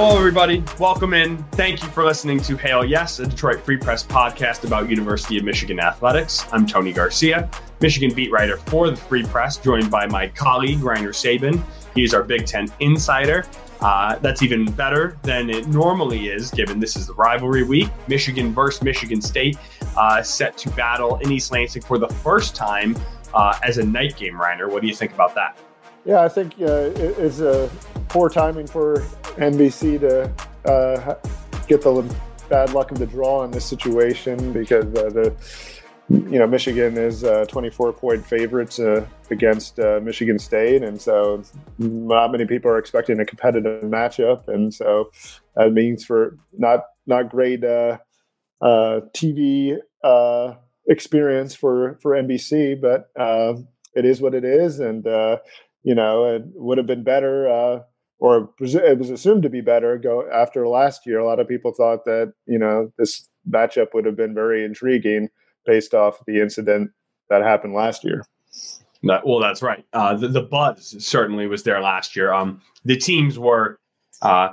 Hello, everybody. Welcome in. Thank you for listening to Hail Yes, a Detroit Free Press podcast about University of Michigan athletics. I'm Tony Garcia, Michigan beat writer for the Free Press, joined by my colleague, Rainer Sabin. He's our Big Ten insider. Uh, that's even better than it normally is, given this is the rivalry week. Michigan versus Michigan State, uh, set to battle in East Lansing for the first time uh, as a night game, Reiner. What do you think about that? Yeah, I think uh, it's a poor timing for NBC to uh, get the bad luck of the draw in this situation because uh, the you know Michigan is uh, 24 point favorites uh, against uh, Michigan State, and so not many people are expecting a competitive matchup, and so that means for not not great uh, uh, TV uh, experience for for NBC, but it is what it is, and you know it would have been better or it was assumed to be better go after last year. A lot of people thought that you know this matchup would have been very intriguing based off the incident that happened last year. That, well, that's right. Uh, the, the buzz certainly was there last year. Um, the teams were uh,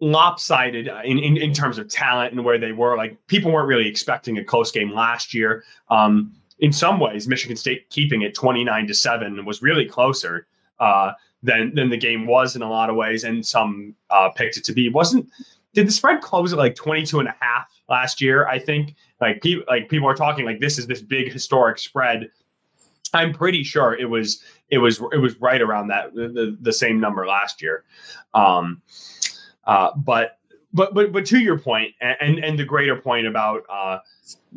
lopsided in, in, in terms of talent and where they were. Like people weren't really expecting a close game last year. Um, in some ways, Michigan State keeping it twenty nine to seven was really closer. Uh, than than the game was in a lot of ways, and some uh, picked it to be. Wasn't did the spread close at like 22 and a half last year? I think like people like people are talking like this is this big historic spread. I'm pretty sure it was it was it was right around that the, the same number last year. Um, uh, but but but but to your point and and the greater point about uh,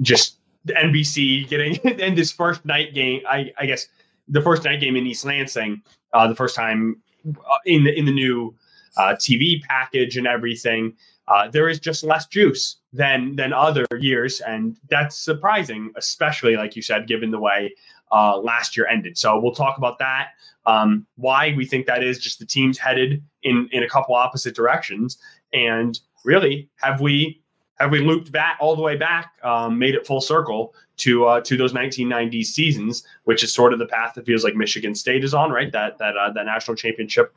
just NBC getting in this first night game, I, I guess the first night game in East Lansing, uh, the first time uh, in the in the new uh, TV package and everything, uh, there is just less juice than than other years, and that's surprising, especially like you said, given the way uh, last year ended. So we'll talk about that. Um, why we think that is just the teams headed in in a couple opposite directions, and really have we have we looped back all the way back, um, made it full circle to uh, to those 1990s seasons, which is sort of the path that feels like Michigan State is on, right? That that uh, that national championship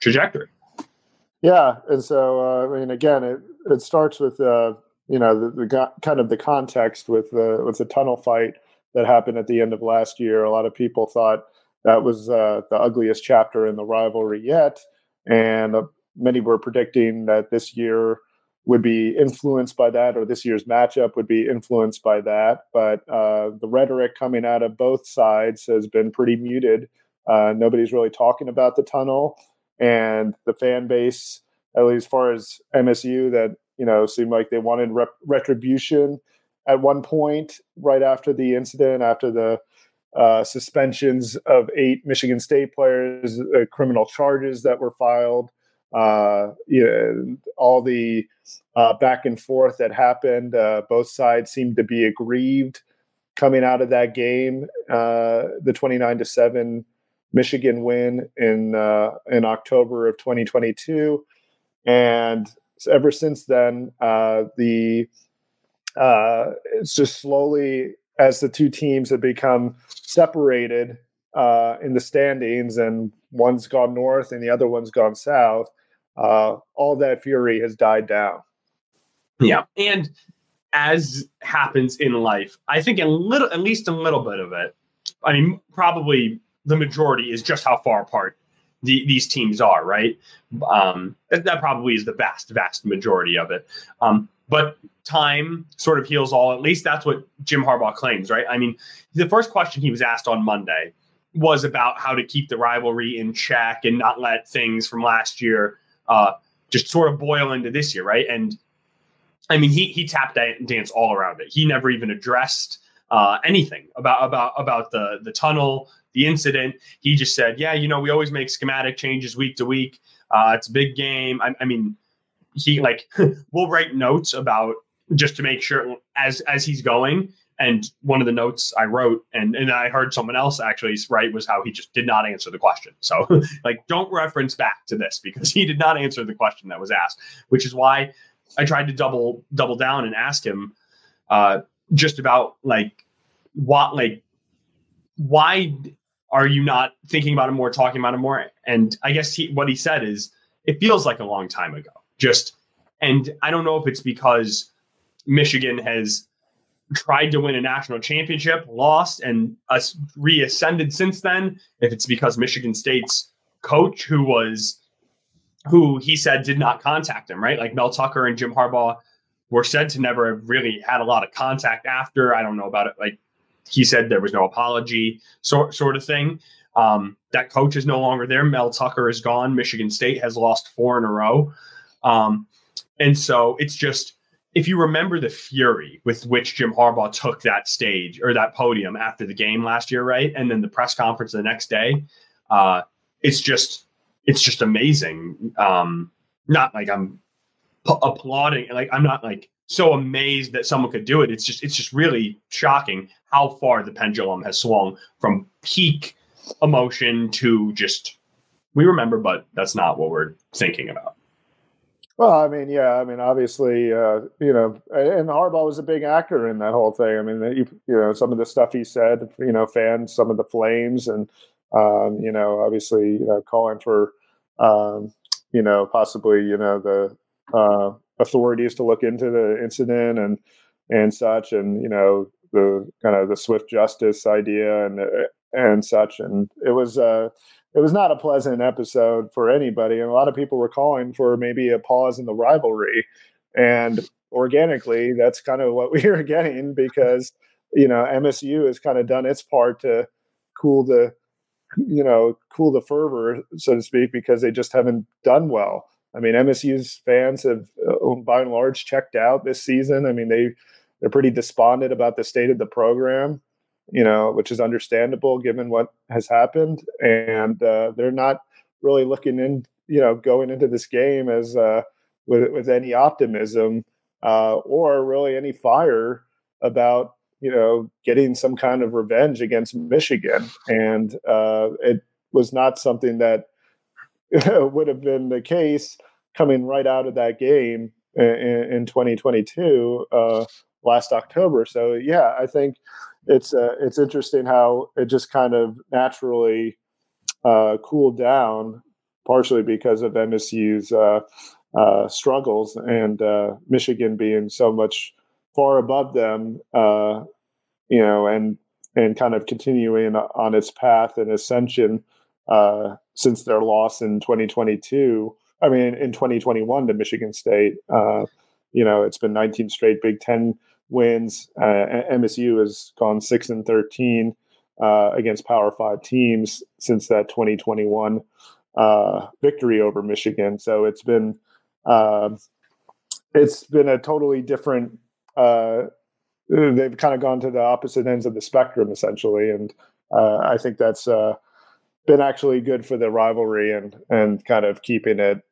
trajectory. Yeah, and so uh, I mean, again, it it starts with uh, you know the, the kind of the context with the with the tunnel fight that happened at the end of last year. A lot of people thought that was uh, the ugliest chapter in the rivalry yet, and uh, many were predicting that this year would be influenced by that, or this year's matchup would be influenced by that. But uh, the rhetoric coming out of both sides has been pretty muted. Uh, nobody's really talking about the tunnel, and the fan base, at least as far as MSU, that you know seemed like they wanted rep- retribution at one point right after the incident, after the uh, suspensions of eight Michigan State players, uh, criminal charges that were filed uh, you know, all the uh, back and forth that happened. Uh, both sides seemed to be aggrieved coming out of that game. Uh, the 29 to 7 Michigan win in uh, in October of 2022. And ever since then, uh, the it's just slowly as the two teams have become separated in the standings and one's gone north and the other one's gone south uh, all that fury has died down. Yeah, and as happens in life, I think a little, at least a little bit of it. I mean, probably the majority is just how far apart the, these teams are, right? Um, that, that, probably is the vast, vast majority of it. Um, but time sort of heals all. At least that's what Jim Harbaugh claims, right? I mean, the first question he was asked on Monday was about how to keep the rivalry in check and not let things from last year uh, just sort of boil into this year, right? And I mean, he he tapped dance all around it. He never even addressed uh, anything about about about the the tunnel, the incident. He just said, "Yeah, you know, we always make schematic changes week to week. Uh, it's a big game. I, I mean, he like we'll write notes about just to make sure as as he's going." And one of the notes I wrote, and and I heard someone else actually write, was how he just did not answer the question. So, like, don't reference back to this because he did not answer the question that was asked, which is why I tried to double double down and ask him uh, just about like what like why are you not thinking about it more, talking about it more? And I guess he, what he said is it feels like a long time ago. Just and I don't know if it's because Michigan has tried to win a national championship, lost, and reascended since then. If it's because Michigan State's coach, who was who he said did not contact him, right? Like Mel Tucker and Jim Harbaugh were said to never have really had a lot of contact after. I don't know about it. Like he said, there was no apology, sort sort of thing. Um, that coach is no longer there. Mel Tucker is gone. Michigan State has lost four in a row, um, and so it's just if you remember the fury with which Jim Harbaugh took that stage or that podium after the game last year, right, and then the press conference the next day, uh, it's just it's just amazing. Um, not like I'm p- applauding, like I'm not like so amazed that someone could do it. It's just it's just really shocking how far the pendulum has swung from peak emotion to just we remember, but that's not what we're thinking about. Well, I mean, yeah, I mean, obviously, uh, you know, and Harbaugh was a big actor in that whole thing. I mean, you, you know, some of the stuff he said, you know, fans some of the flames, and um, you know, obviously, you know, calling for, um, you know, possibly, you know, the uh, authorities to look into the incident and and such, and you know, the kind of the swift justice idea and and such, and it was. Uh, it was not a pleasant episode for anybody. And a lot of people were calling for maybe a pause in the rivalry. And organically, that's kind of what we are getting because, you know, MSU has kind of done its part to cool the, you know, cool the fervor, so to speak, because they just haven't done well. I mean, MSU's fans have, uh, by and large, checked out this season. I mean, they they're pretty despondent about the state of the program you know, which is understandable given what has happened. And uh, they're not really looking in, you know, going into this game as uh, with, with any optimism uh, or really any fire about, you know, getting some kind of revenge against Michigan. And uh, it was not something that would have been the case coming right out of that game in, in 2022 uh, last October. So, yeah, I think it's uh, it's interesting how it just kind of naturally uh, cooled down, partially because of MSU's uh, uh, struggles and uh, Michigan being so much far above them, uh, you know, and and kind of continuing on its path and ascension since their loss in 2022. I mean, in 2021 to Michigan State. you know, it's been 19 straight Big Ten wins. Uh, MSU has gone six and thirteen uh, against Power Five teams since that 2021 uh, victory over Michigan. So it's been um, it's been a totally different. Uh, they've kind of gone to the opposite ends of the spectrum essentially, and uh, I think that's uh, been actually good for the rivalry and and kind of keeping it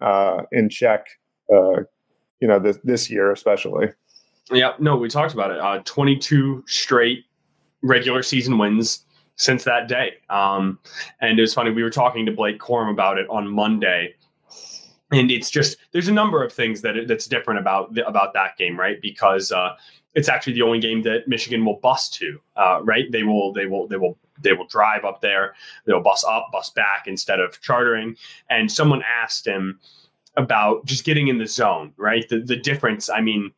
in check. you know, this this year especially. Yeah, no, we talked about it. Uh, 22 straight regular season wins since that day. Um, and it was funny. We were talking to Blake Corum about it on Monday, and it's just there's a number of things that that's different about the, about that game, right? Because uh, it's actually the only game that Michigan will bus to, uh, right? They will they will they will they will drive up there, they'll bus up, bus back instead of chartering. And someone asked him about just getting in the zone, right? The the difference. I mean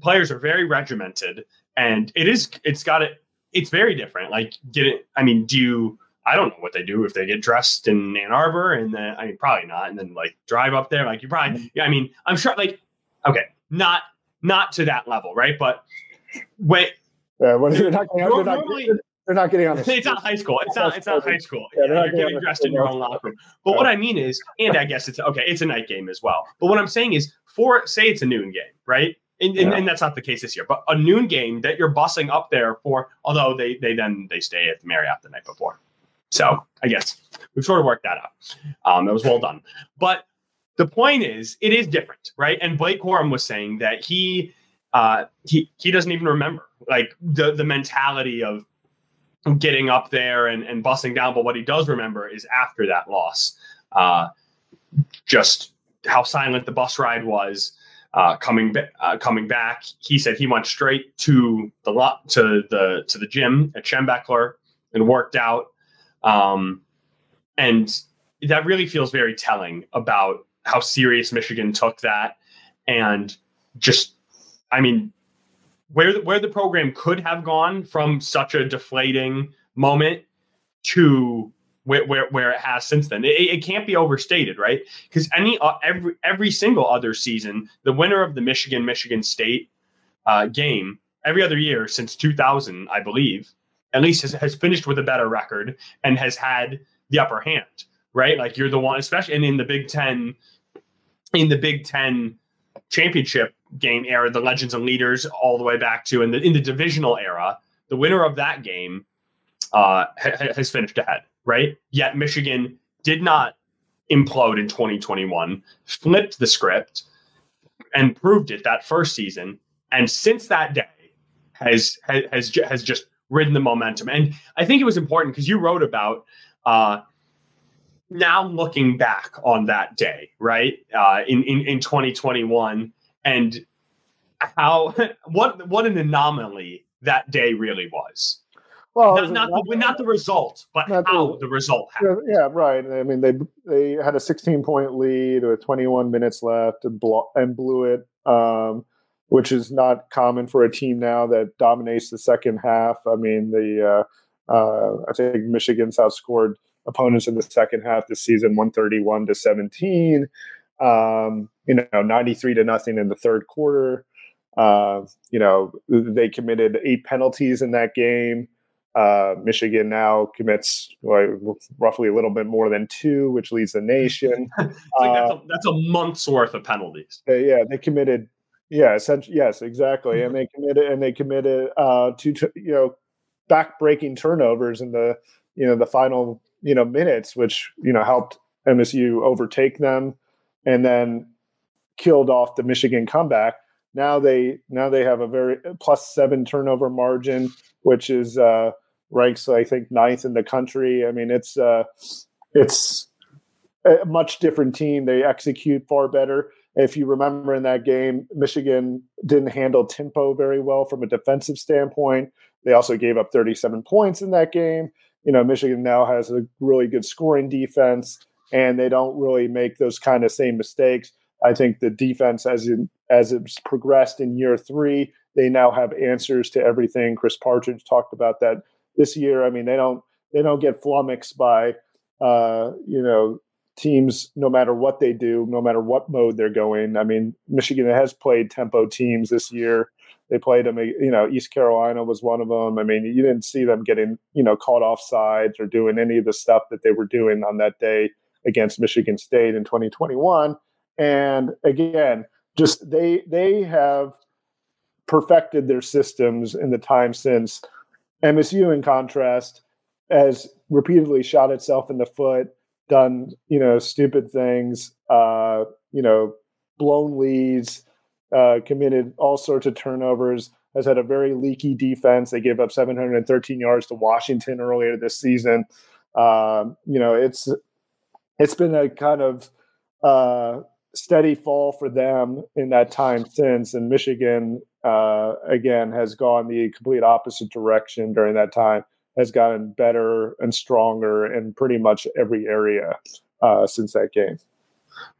players are very regimented and it is it's got it it's very different like get it i mean do you i don't know what they do if they get dressed in ann arbor and then i mean probably not and then like drive up there like you probably mm-hmm. yeah i mean i'm sure like okay not not to that level right but wait yeah, well, they're not, they're, not, normally, they're not getting on. it's not high school. It's not. It's not high school. Yeah, yeah, you're getting dressed in your own locker room. But what I mean is, and I guess it's okay. It's a night game as well. But what I'm saying is, for say it's a noon game, right? And, and, and, that's not the case this year. But a noon game that you're bussing up there for, although they they then they stay at the Marriott the night before. So I guess we've sort of worked that out. Um, it was well done. But the point is, it is different, right? And Blake Corum was saying that he uh, he he doesn't even remember like the the mentality of getting up there and, and bussing down. But what he does remember is after that loss, uh, just how silent the bus ride was. Uh, coming uh, coming back, he said he went straight to the lot to the to the gym at Schembechler and worked out. Um, and that really feels very telling about how serious Michigan took that and just I mean where the, where the program could have gone from such a deflating moment to where, where, where it has since then. It, it can't be overstated, right? Because any uh, every every single other season, the winner of the Michigan Michigan State uh, game every other year since 2000, I believe, at least has, has finished with a better record and has had the upper hand, right? Like you're the one, especially and in the Big Ten, in the Big Ten championship game era, the legends and leaders all the way back to in the in the divisional era, the winner of that game uh, ha- has finished ahead, right? Yet Michigan did not implode in 2021, flipped the script, and proved it that first season, and since that day has has has, just ridden the momentum. And I think it was important because you wrote about uh, now looking back on that day, right? Uh, in, in in 2021, and how what what an anomaly that day really was. Well, not, not, not, the, not the result, but how the, the result happened. Yeah, right. I mean, they they had a 16 point lead with 21 minutes left and, blo- and blew it. Um, which is not common for a team now that dominates the second half. I mean, the uh, uh, I think Michigan's outscored opponents in the second half this season, one thirty one to seventeen. Um, you know, ninety three to nothing in the third quarter. Uh, you know, they committed eight penalties in that game. Uh, Michigan now commits roughly a little bit more than two, which leads the nation. like that's, a, uh, that's, a, month's worth of penalties. They, yeah, they committed yeah, essentially, yes, exactly. And mm-hmm. they committed and they committed uh, to you know back-breaking turnovers in the you know the final you know minutes, which you know helped MSU overtake them, and then killed off the Michigan comeback. Now they now they have a very plus seven turnover margin, which is uh, ranks I think ninth in the country. I mean, it's uh, it's a much different team. They execute far better. If you remember in that game, Michigan didn't handle tempo very well from a defensive standpoint. They also gave up 37 points in that game. You know, Michigan now has a really good scoring defense, and they don't really make those kind of same mistakes. I think the defense, as in, as it's progressed in year three, they now have answers to everything. Chris Partridge talked about that this year. I mean, they don't they don't get flummoxed by uh, you know teams, no matter what they do, no matter what mode they're going. I mean, Michigan has played tempo teams this year. They played them, you know, East Carolina was one of them. I mean, you didn't see them getting, you know, caught off sides or doing any of the stuff that they were doing on that day against Michigan State in 2021. And again, just they they have perfected their systems in the time since MSU, in contrast, has repeatedly shot itself in the foot done you know stupid things uh you know blown leads uh committed all sorts of turnovers has had a very leaky defense. They gave up 713 yards to washington earlier this season. Um you know it's it's been a kind of uh steady fall for them in that time since and michigan uh again has gone the complete opposite direction during that time has gotten better and stronger in pretty much every area uh, since that game.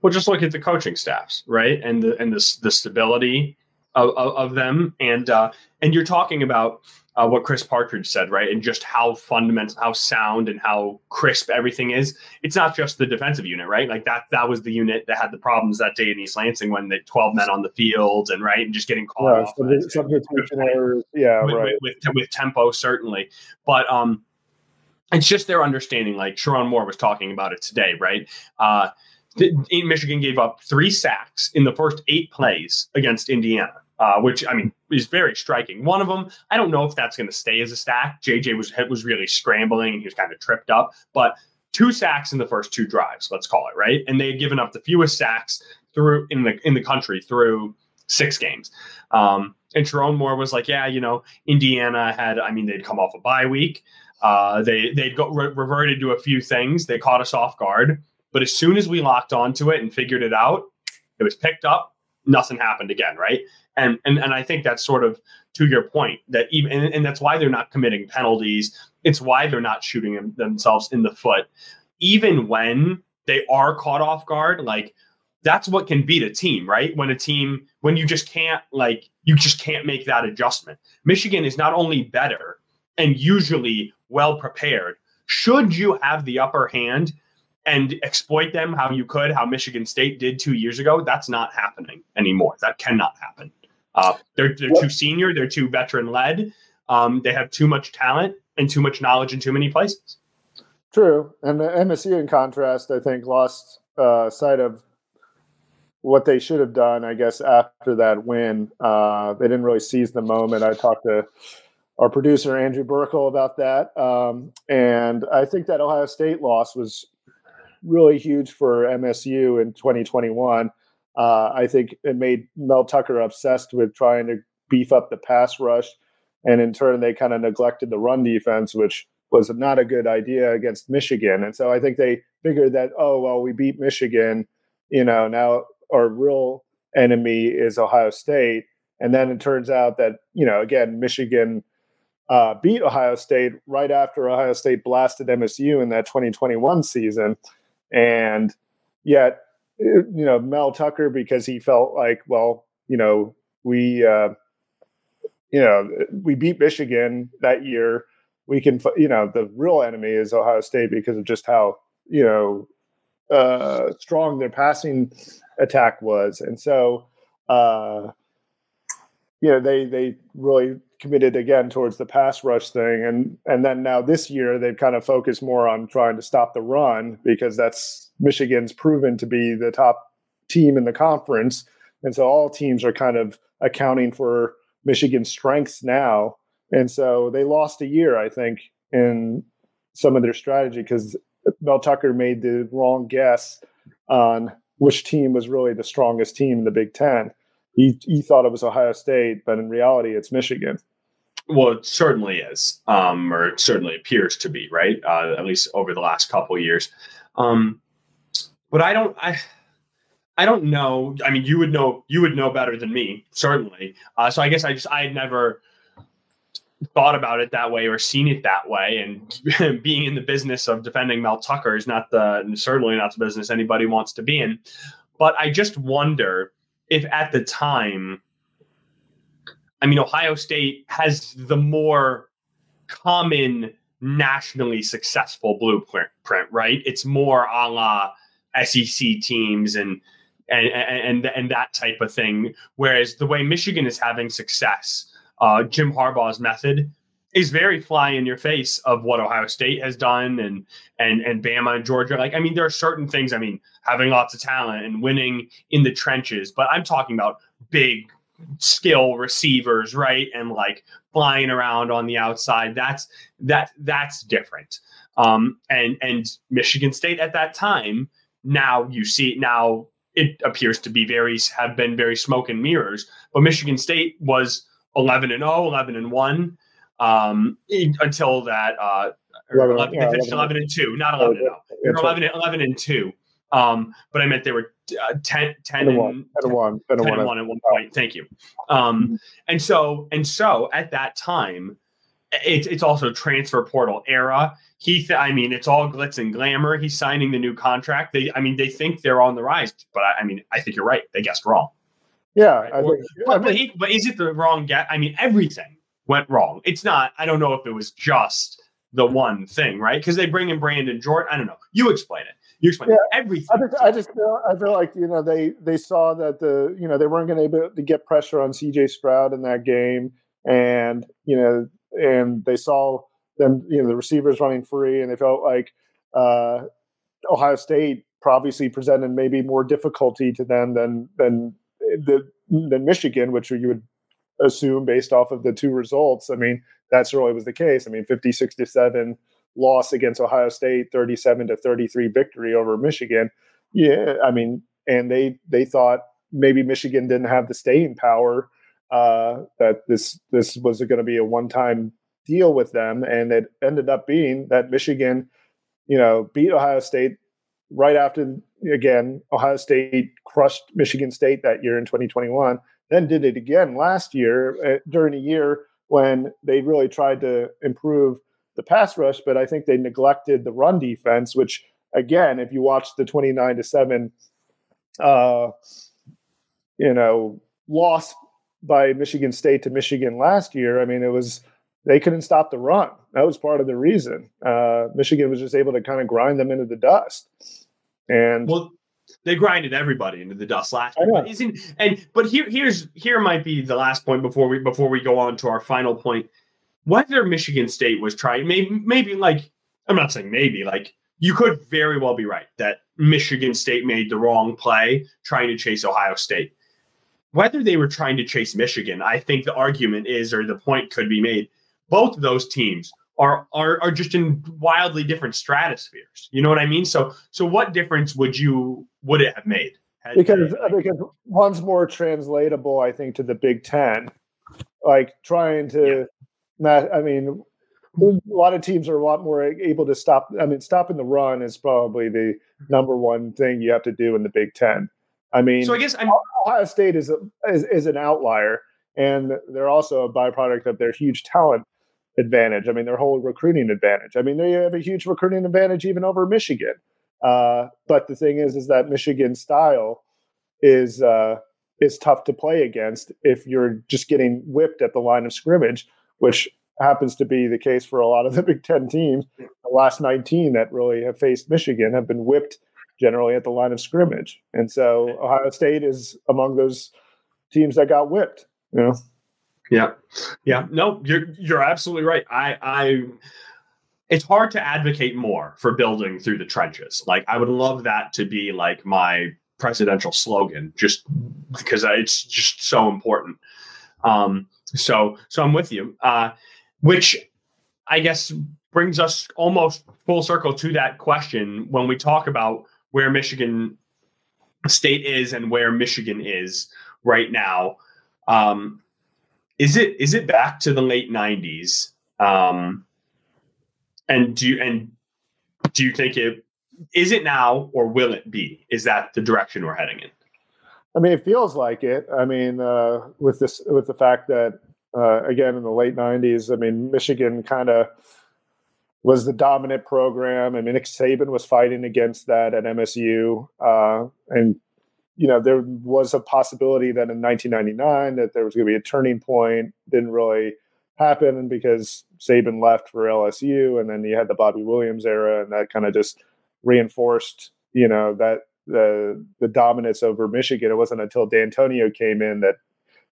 Well, just look at the coaching staffs, right, and the and the, the stability of, of, of them, and uh, and you're talking about uh, what Chris Partridge said, right? And just how fundamental, how sound, and how crisp everything is. It's not just the defensive unit, right? Like that that was the unit that had the problems that day in East Lansing when the 12 men on the field and right and just getting caught yeah, off. Errors, yeah, with, right. With, with, with tempo, certainly, but um, it's just their understanding. Like Sherrone Moore was talking about it today, right? Uh, Michigan gave up three sacks in the first eight plays against Indiana uh, which I mean is very striking. One of them, I don't know if that's going to stay as a stack. JJ was was really scrambling and he was kind of tripped up, but two sacks in the first two drives, let's call it right, and they had given up the fewest sacks through in the in the country through six games. Um, and Sherrone Moore was like, yeah, you know, Indiana had, I mean, they'd come off a bye week. Uh, they they'd go re- reverted to a few things. They caught us off guard, but as soon as we locked onto it and figured it out, it was picked up. Nothing happened again, right? And and and I think that's sort of to your point that even and, and that's why they're not committing penalties. It's why they're not shooting them, themselves in the foot, even when they are caught off guard. Like that's what can beat a team, right? When a team when you just can't like you just can't make that adjustment. Michigan is not only better and usually well prepared. Should you have the upper hand and exploit them how you could, how Michigan State did two years ago, that's not happening anymore. That cannot happen. Uh, they're they're too senior, they're too veteran led. Um, they have too much talent and too much knowledge in too many places. True, and the MSU, in contrast, I think lost uh, sight of what they should have done. I guess after that win, uh, they didn't really seize the moment. I talked to our producer Andrew Birkle about that, um, and I think that Ohio State loss was really huge for MSU in 2021. Uh, I think it made Mel Tucker obsessed with trying to beef up the pass rush, and in turn, they kind of neglected the run defense, which was not a good idea against Michigan. And so I think they figured that, oh well, we beat Michigan, you know, now our real enemy is Ohio State. And then it turns out that, you know, again, Michigan uh, beat Ohio State right after Ohio State blasted MSU in that 2021 season. And yet, you know, Mel Tucker, because he felt like, well, you know, we, uh, you know, we beat Michigan that year. We can, you know, the real enemy is Ohio State because of just how, you know, uh, strong their passing attack was. And so, uh, you know, they, they really committed again towards the pass rush thing and and then now this year they've kind of focused more on trying to stop the run because that's Michigan's proven to be the top team in the conference and so all teams are kind of accounting for Michigan's strengths now and so they lost a year I think in some of their strategy because Mel Tucker made the wrong guess on which team was really the strongest team in the Big Ten he, he thought it was Ohio State, but in reality, it's Michigan. Well, it certainly is, um, or it certainly appears to be, right? Uh, at least over the last couple years. Um, but I don't, I, I don't know. I mean, you would know, you would know better than me, certainly. Uh, so I guess I just, I had never thought about it that way or seen it that way. And being in the business of defending Mel Tucker is not the, certainly not the business anybody wants to be in. But I just wonder if at the time, I mean, Ohio State has the more common nationally successful blueprint, right? It's more a la SEC teams and and and and that type of thing. Whereas the way Michigan is having success, uh, Jim Harbaugh's method is very fly in your face of what Ohio State has done and and and Bama and Georgia. Like, I mean, there are certain things. I mean, having lots of talent and winning in the trenches, but I'm talking about big skill receivers, right? And like flying around on the outside. That's that that's different. Um, and and Michigan State at that time, now you see now it appears to be very have been very smoke and mirrors. But Michigan State was 11 and 0, 11 and 1 um, until that uh, 11, 11, yeah, 11, 11, and 2, not 11 and 0. 11, 11 and 2. Um, but I meant they were uh, 10, 10 and, and 1, 10 and 1, 10 and 1 at one point. Thank you. Um, and so, and so at that time, it's it's also transfer portal era. He, th- I mean, it's all glitz and glamour. He's signing the new contract. They, I mean, they think they're on the rise, but I, I mean, I think you're right. They guessed wrong. Yeah, right? I think, but, but, he, but is it the wrong guess? I mean, everything went wrong. It's not. I don't know if it was just the one thing, right? Because they bring in Brandon Jordan. I don't know. You explain it. You explain yeah, everything. I just, I just feel, I feel like you know they they saw that the you know they weren't going to be able to get pressure on C.J. Stroud in that game, and you know and they saw them you know the receivers running free, and they felt like uh, Ohio State obviously presented maybe more difficulty to them than than the than Michigan, which you would assume based off of the two results. I mean, that's really was the case. I mean, 56 to 7 loss against Ohio State, 37 to 33 victory over Michigan. Yeah, I mean, and they they thought maybe Michigan didn't have the staying power uh, that this this was going to be a one time deal with them, and it ended up being that Michigan, you know, beat Ohio State right after again Ohio State crushed Michigan State that year in 2021. Then did it again last year uh, during a year when they really tried to improve the pass rush, but I think they neglected the run defense, which again, if you watch the 29 to 7 uh, you know, loss by Michigan State to Michigan last year, I mean, it was they couldn't stop the run. That was part of the reason. Uh, Michigan was just able to kind of grind them into the dust. And well, they grinded everybody into the dust last year. But isn't and but here here's here might be the last point before we before we go on to our final point. Whether Michigan State was trying, maybe maybe like I'm not saying maybe like you could very well be right that Michigan State made the wrong play trying to chase Ohio State. Whether they were trying to chase Michigan, I think the argument is, or the point could be made, both of those teams are are are just in wildly different stratospheres. You know what I mean? So so what difference would you would it have made? because uh, because one's more translatable, I think, to the Big Ten. Like trying to, yeah. I mean, a lot of teams are a lot more able to stop. I mean, stopping the run is probably the number one thing you have to do in the Big Ten. I mean, so I guess I'm, Ohio State is, a, is is an outlier, and they're also a byproduct of their huge talent advantage. I mean, their whole recruiting advantage. I mean, they have a huge recruiting advantage even over Michigan. Uh, but the thing is, is that Michigan style is uh, is tough to play against if you're just getting whipped at the line of scrimmage, which happens to be the case for a lot of the Big Ten teams. The last 19 that really have faced Michigan have been whipped generally at the line of scrimmage, and so Ohio State is among those teams that got whipped. You know. Yeah, yeah. No, you're you're absolutely right. I I it's hard to advocate more for building through the trenches. Like I would love that to be like my presidential slogan, just because it's just so important. Um, so so I'm with you. Uh, which I guess brings us almost full circle to that question when we talk about where Michigan State is and where Michigan is right now. Um, is it is it back to the late '90s? Um, and do you, and do you think it is it now or will it be? Is that the direction we're heading in? I mean, it feels like it. I mean, uh, with this, with the fact that uh, again in the late '90s, I mean, Michigan kind of was the dominant program. I mean, Nick Saban was fighting against that at MSU, uh, and you know there was a possibility that in 1999 that there was going to be a turning point. Didn't really happen because Saban left for LSU, and then you had the Bobby Williams era, and that kind of just reinforced, you know, that the the dominance over Michigan. It wasn't until Dantonio came in that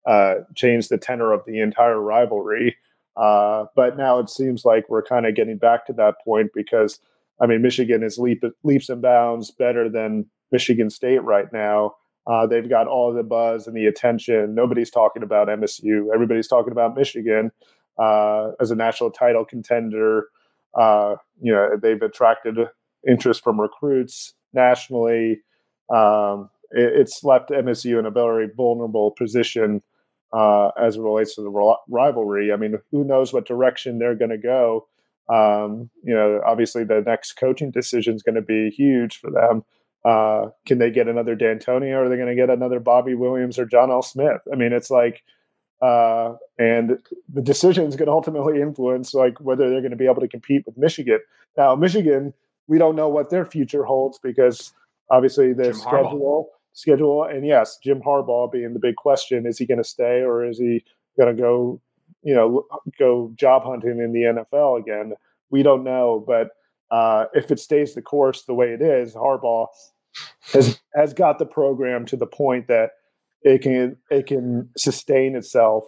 uh, changed the tenor of the entire rivalry. Uh, but now it seems like we're kind of getting back to that point because I mean Michigan is leap, leaps and bounds better than Michigan State right now. Uh, they've got all the buzz and the attention. Nobody's talking about MSU. Everybody's talking about Michigan uh, as a national title contender. Uh, you know, they've attracted interest from recruits nationally. Um, it, it's left MSU in a very vulnerable position uh, as it relates to the rivalry. I mean, who knows what direction they're going to go? Um, you know, obviously the next coaching decision is going to be huge for them. Uh, can they get another Dantonio or are they going to get another Bobby Williams or John L. Smith? I mean, it's like, uh, and the decision is going to ultimately influence like whether they're going to be able to compete with Michigan. Now, Michigan, we don't know what their future holds because obviously the schedule. Schedule, and yes, Jim Harbaugh being the big question: is he going to stay or is he going to go, you know, go job hunting in the NFL again? We don't know, but uh, if it stays the course the way it is, Harbaugh has has got the program to the point that it can it can sustain itself.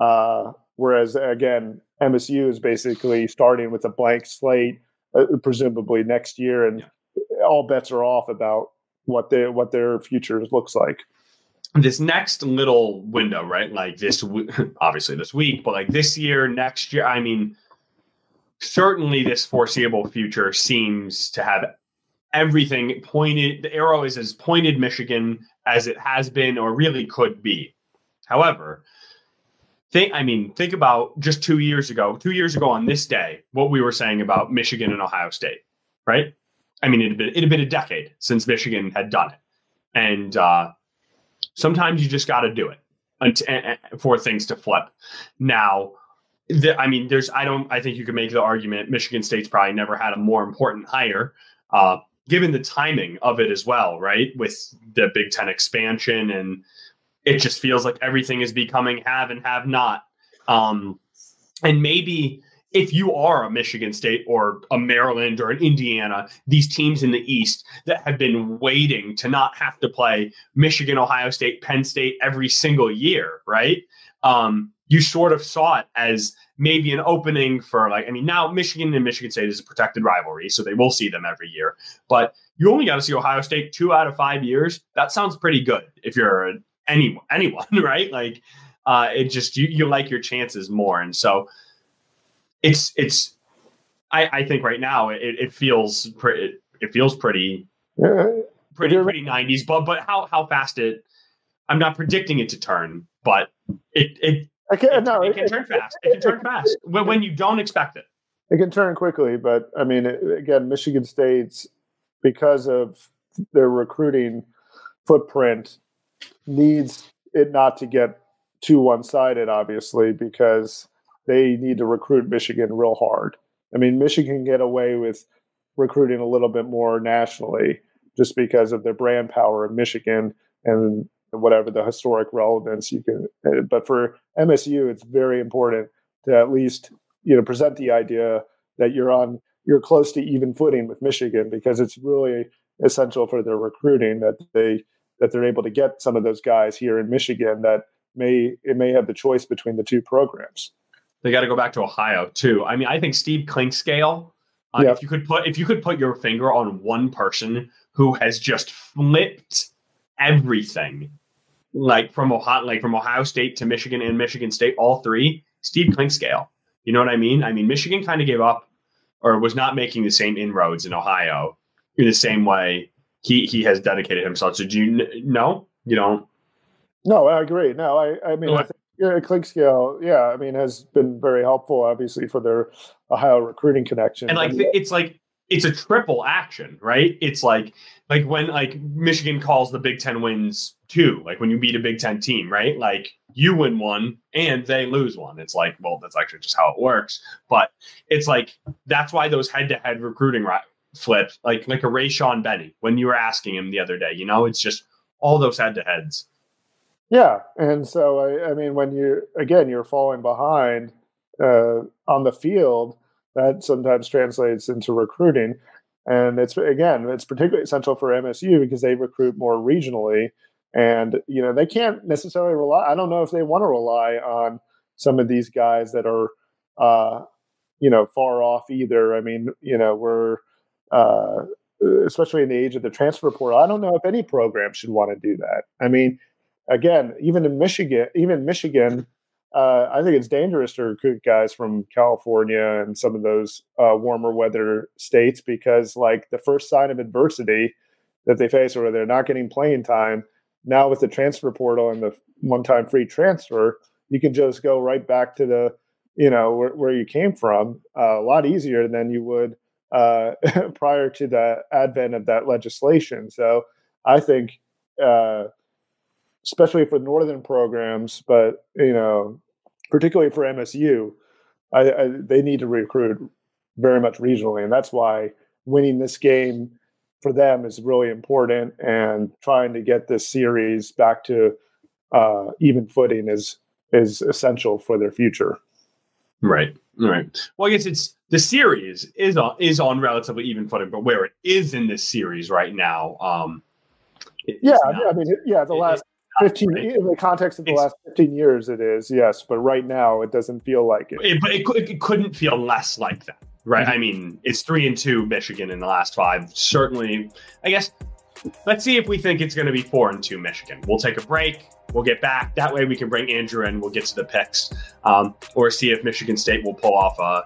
Uh, whereas again, MSU is basically starting with a blank slate, uh, presumably next year, and all bets are off about what their what their future looks like. this next little window, right? Like this, obviously this week, but like this year, next year. I mean, certainly this foreseeable future seems to have everything pointed. The arrow is as pointed Michigan as it has been or really could be. However, think I mean, think about just two years ago, two years ago on this day, what we were saying about Michigan and Ohio State, right? I mean, it had been, it had been a decade since Michigan had done it. And uh, sometimes you just got to do it for things to flip. Now, the, I mean, there's, I don't, I think you could make the argument Michigan State's probably never had a more important hire, uh, given the timing of it as well, right? With the Big Ten expansion and it just feels like everything is becoming have and have not. Um, and maybe if you are a Michigan State or a Maryland or an Indiana, these teams in the East that have been waiting to not have to play Michigan, Ohio State, Penn State every single year, right? Um, you sort of saw it as maybe an opening for like, I mean, now Michigan and Michigan State is a protected rivalry, so they will see them every year. But you only got to see Ohio State two out of five years. That sounds pretty good if you're anyone, anyone, right? Like, uh, it just you you like your chances more, and so it's it's. I, I think right now it, it feels pretty. It feels pretty, yeah. pretty pretty nineties. But but how how fast it? I'm not predicting it to turn, but it it. I can't, it, no, it, it can turn fast. It can turn fast when, when you don't expect it. It can turn quickly, but I mean, again, Michigan State's because of their recruiting footprint needs it not to get too one sided, obviously, because they need to recruit Michigan real hard. I mean, Michigan get away with recruiting a little bit more nationally just because of their brand power in Michigan and whatever the historic relevance you can. But for MSU, it's very important to at least you know present the idea that you're on you're close to even footing with Michigan because it's really essential for their recruiting that they that they're able to get some of those guys here in Michigan that may it may have the choice between the two programs. They got to go back to Ohio too. I mean, I think Steve Clinkscale. Uh, yeah. If you could put if you could put your finger on one person who has just flipped everything, like from Ohio, like from Ohio State to Michigan and Michigan State, all three, Steve Clinkscale. You know what I mean? I mean, Michigan kind of gave up or was not making the same inroads in Ohio in the same way he he has dedicated himself. So do you know? You don't? No, I agree. No, I I mean, I think, yeah, Clinkscale, yeah, I mean, has been very helpful, obviously, for their Ohio recruiting connection. And like, and, it's like it's a triple action, right? It's like like when like Michigan calls the Big Ten wins two, like when you beat a Big Ten team, right? Like you win one and they lose one. It's like, well, that's actually just how it works. But it's like that's why those head to head recruiting flips, like like a Rayshaun Benny when you were asking him the other day. You know, it's just all those head to heads. Yeah, and so I, I, mean, when you again you're falling behind uh, on the field, that sometimes translates into recruiting, and it's again it's particularly essential for MSU because they recruit more regionally, and you know they can't necessarily rely. I don't know if they want to rely on some of these guys that are, uh, you know, far off either. I mean, you know, we're uh, especially in the age of the transfer portal. I don't know if any program should want to do that. I mean, again, even in Michigan, even Michigan, uh, I think it's dangerous to recruit guys from California and some of those uh, warmer weather states because, like, the first sign of adversity that they face, or they're not getting playing time, now with the transfer portal and the one-time free transfer, you can just go right back to the, you know, where, where you came from uh, a lot easier than you would uh, prior to the advent of that legislation. So I think, uh, especially for northern programs, but you know, particularly for MSU, I, I, they need to recruit very much regionally, and that's why winning this game for them is really important. And trying to get this series back to uh, even footing is is essential for their future. Right. Right. Well, I guess it's the series is on is on relatively even footing, but where it is in this series right now, um, yeah, I mean, yeah, the last it, fifteen right. in the context of the it's, last fifteen years, it is yes, but right now it doesn't feel like it. it but it, it, couldn't feel less like that, right? Mm-hmm. I mean, it's three and two Michigan in the last five. Certainly, I guess let's see if we think it's going to be four and two Michigan. We'll take a break. We'll get back. That way we can bring Andrew in. We'll get to the picks, um, or see if Michigan State will pull off uh,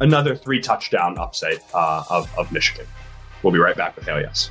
another three touchdown upset uh, of, of Michigan. We'll be right back with Hail Yes.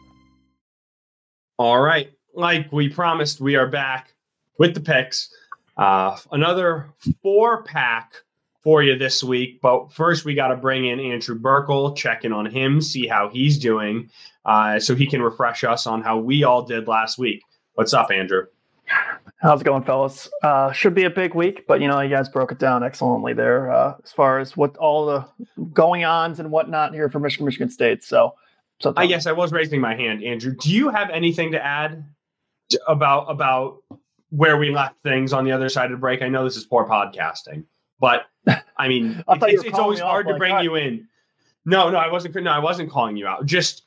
All right. Like we promised, we are back with the picks. Uh, another four pack for you this week. But first, we got to bring in Andrew Birkle, check in on him, see how he's doing, uh, so he can refresh us on how we all did last week. What's up, Andrew? How's it going, fellas? Uh, should be a big week, but you know, you guys broke it down excellently there uh, as far as what all the going ons and whatnot here for Michigan, Michigan State. So, so I guess I was raising my hand, Andrew. Do you have anything to add about about where we left things on the other side of the break? I know this is poor podcasting, but I mean, I it's, it's always hard to like, bring you in. No, no, I wasn't. No, I wasn't calling you out. Just,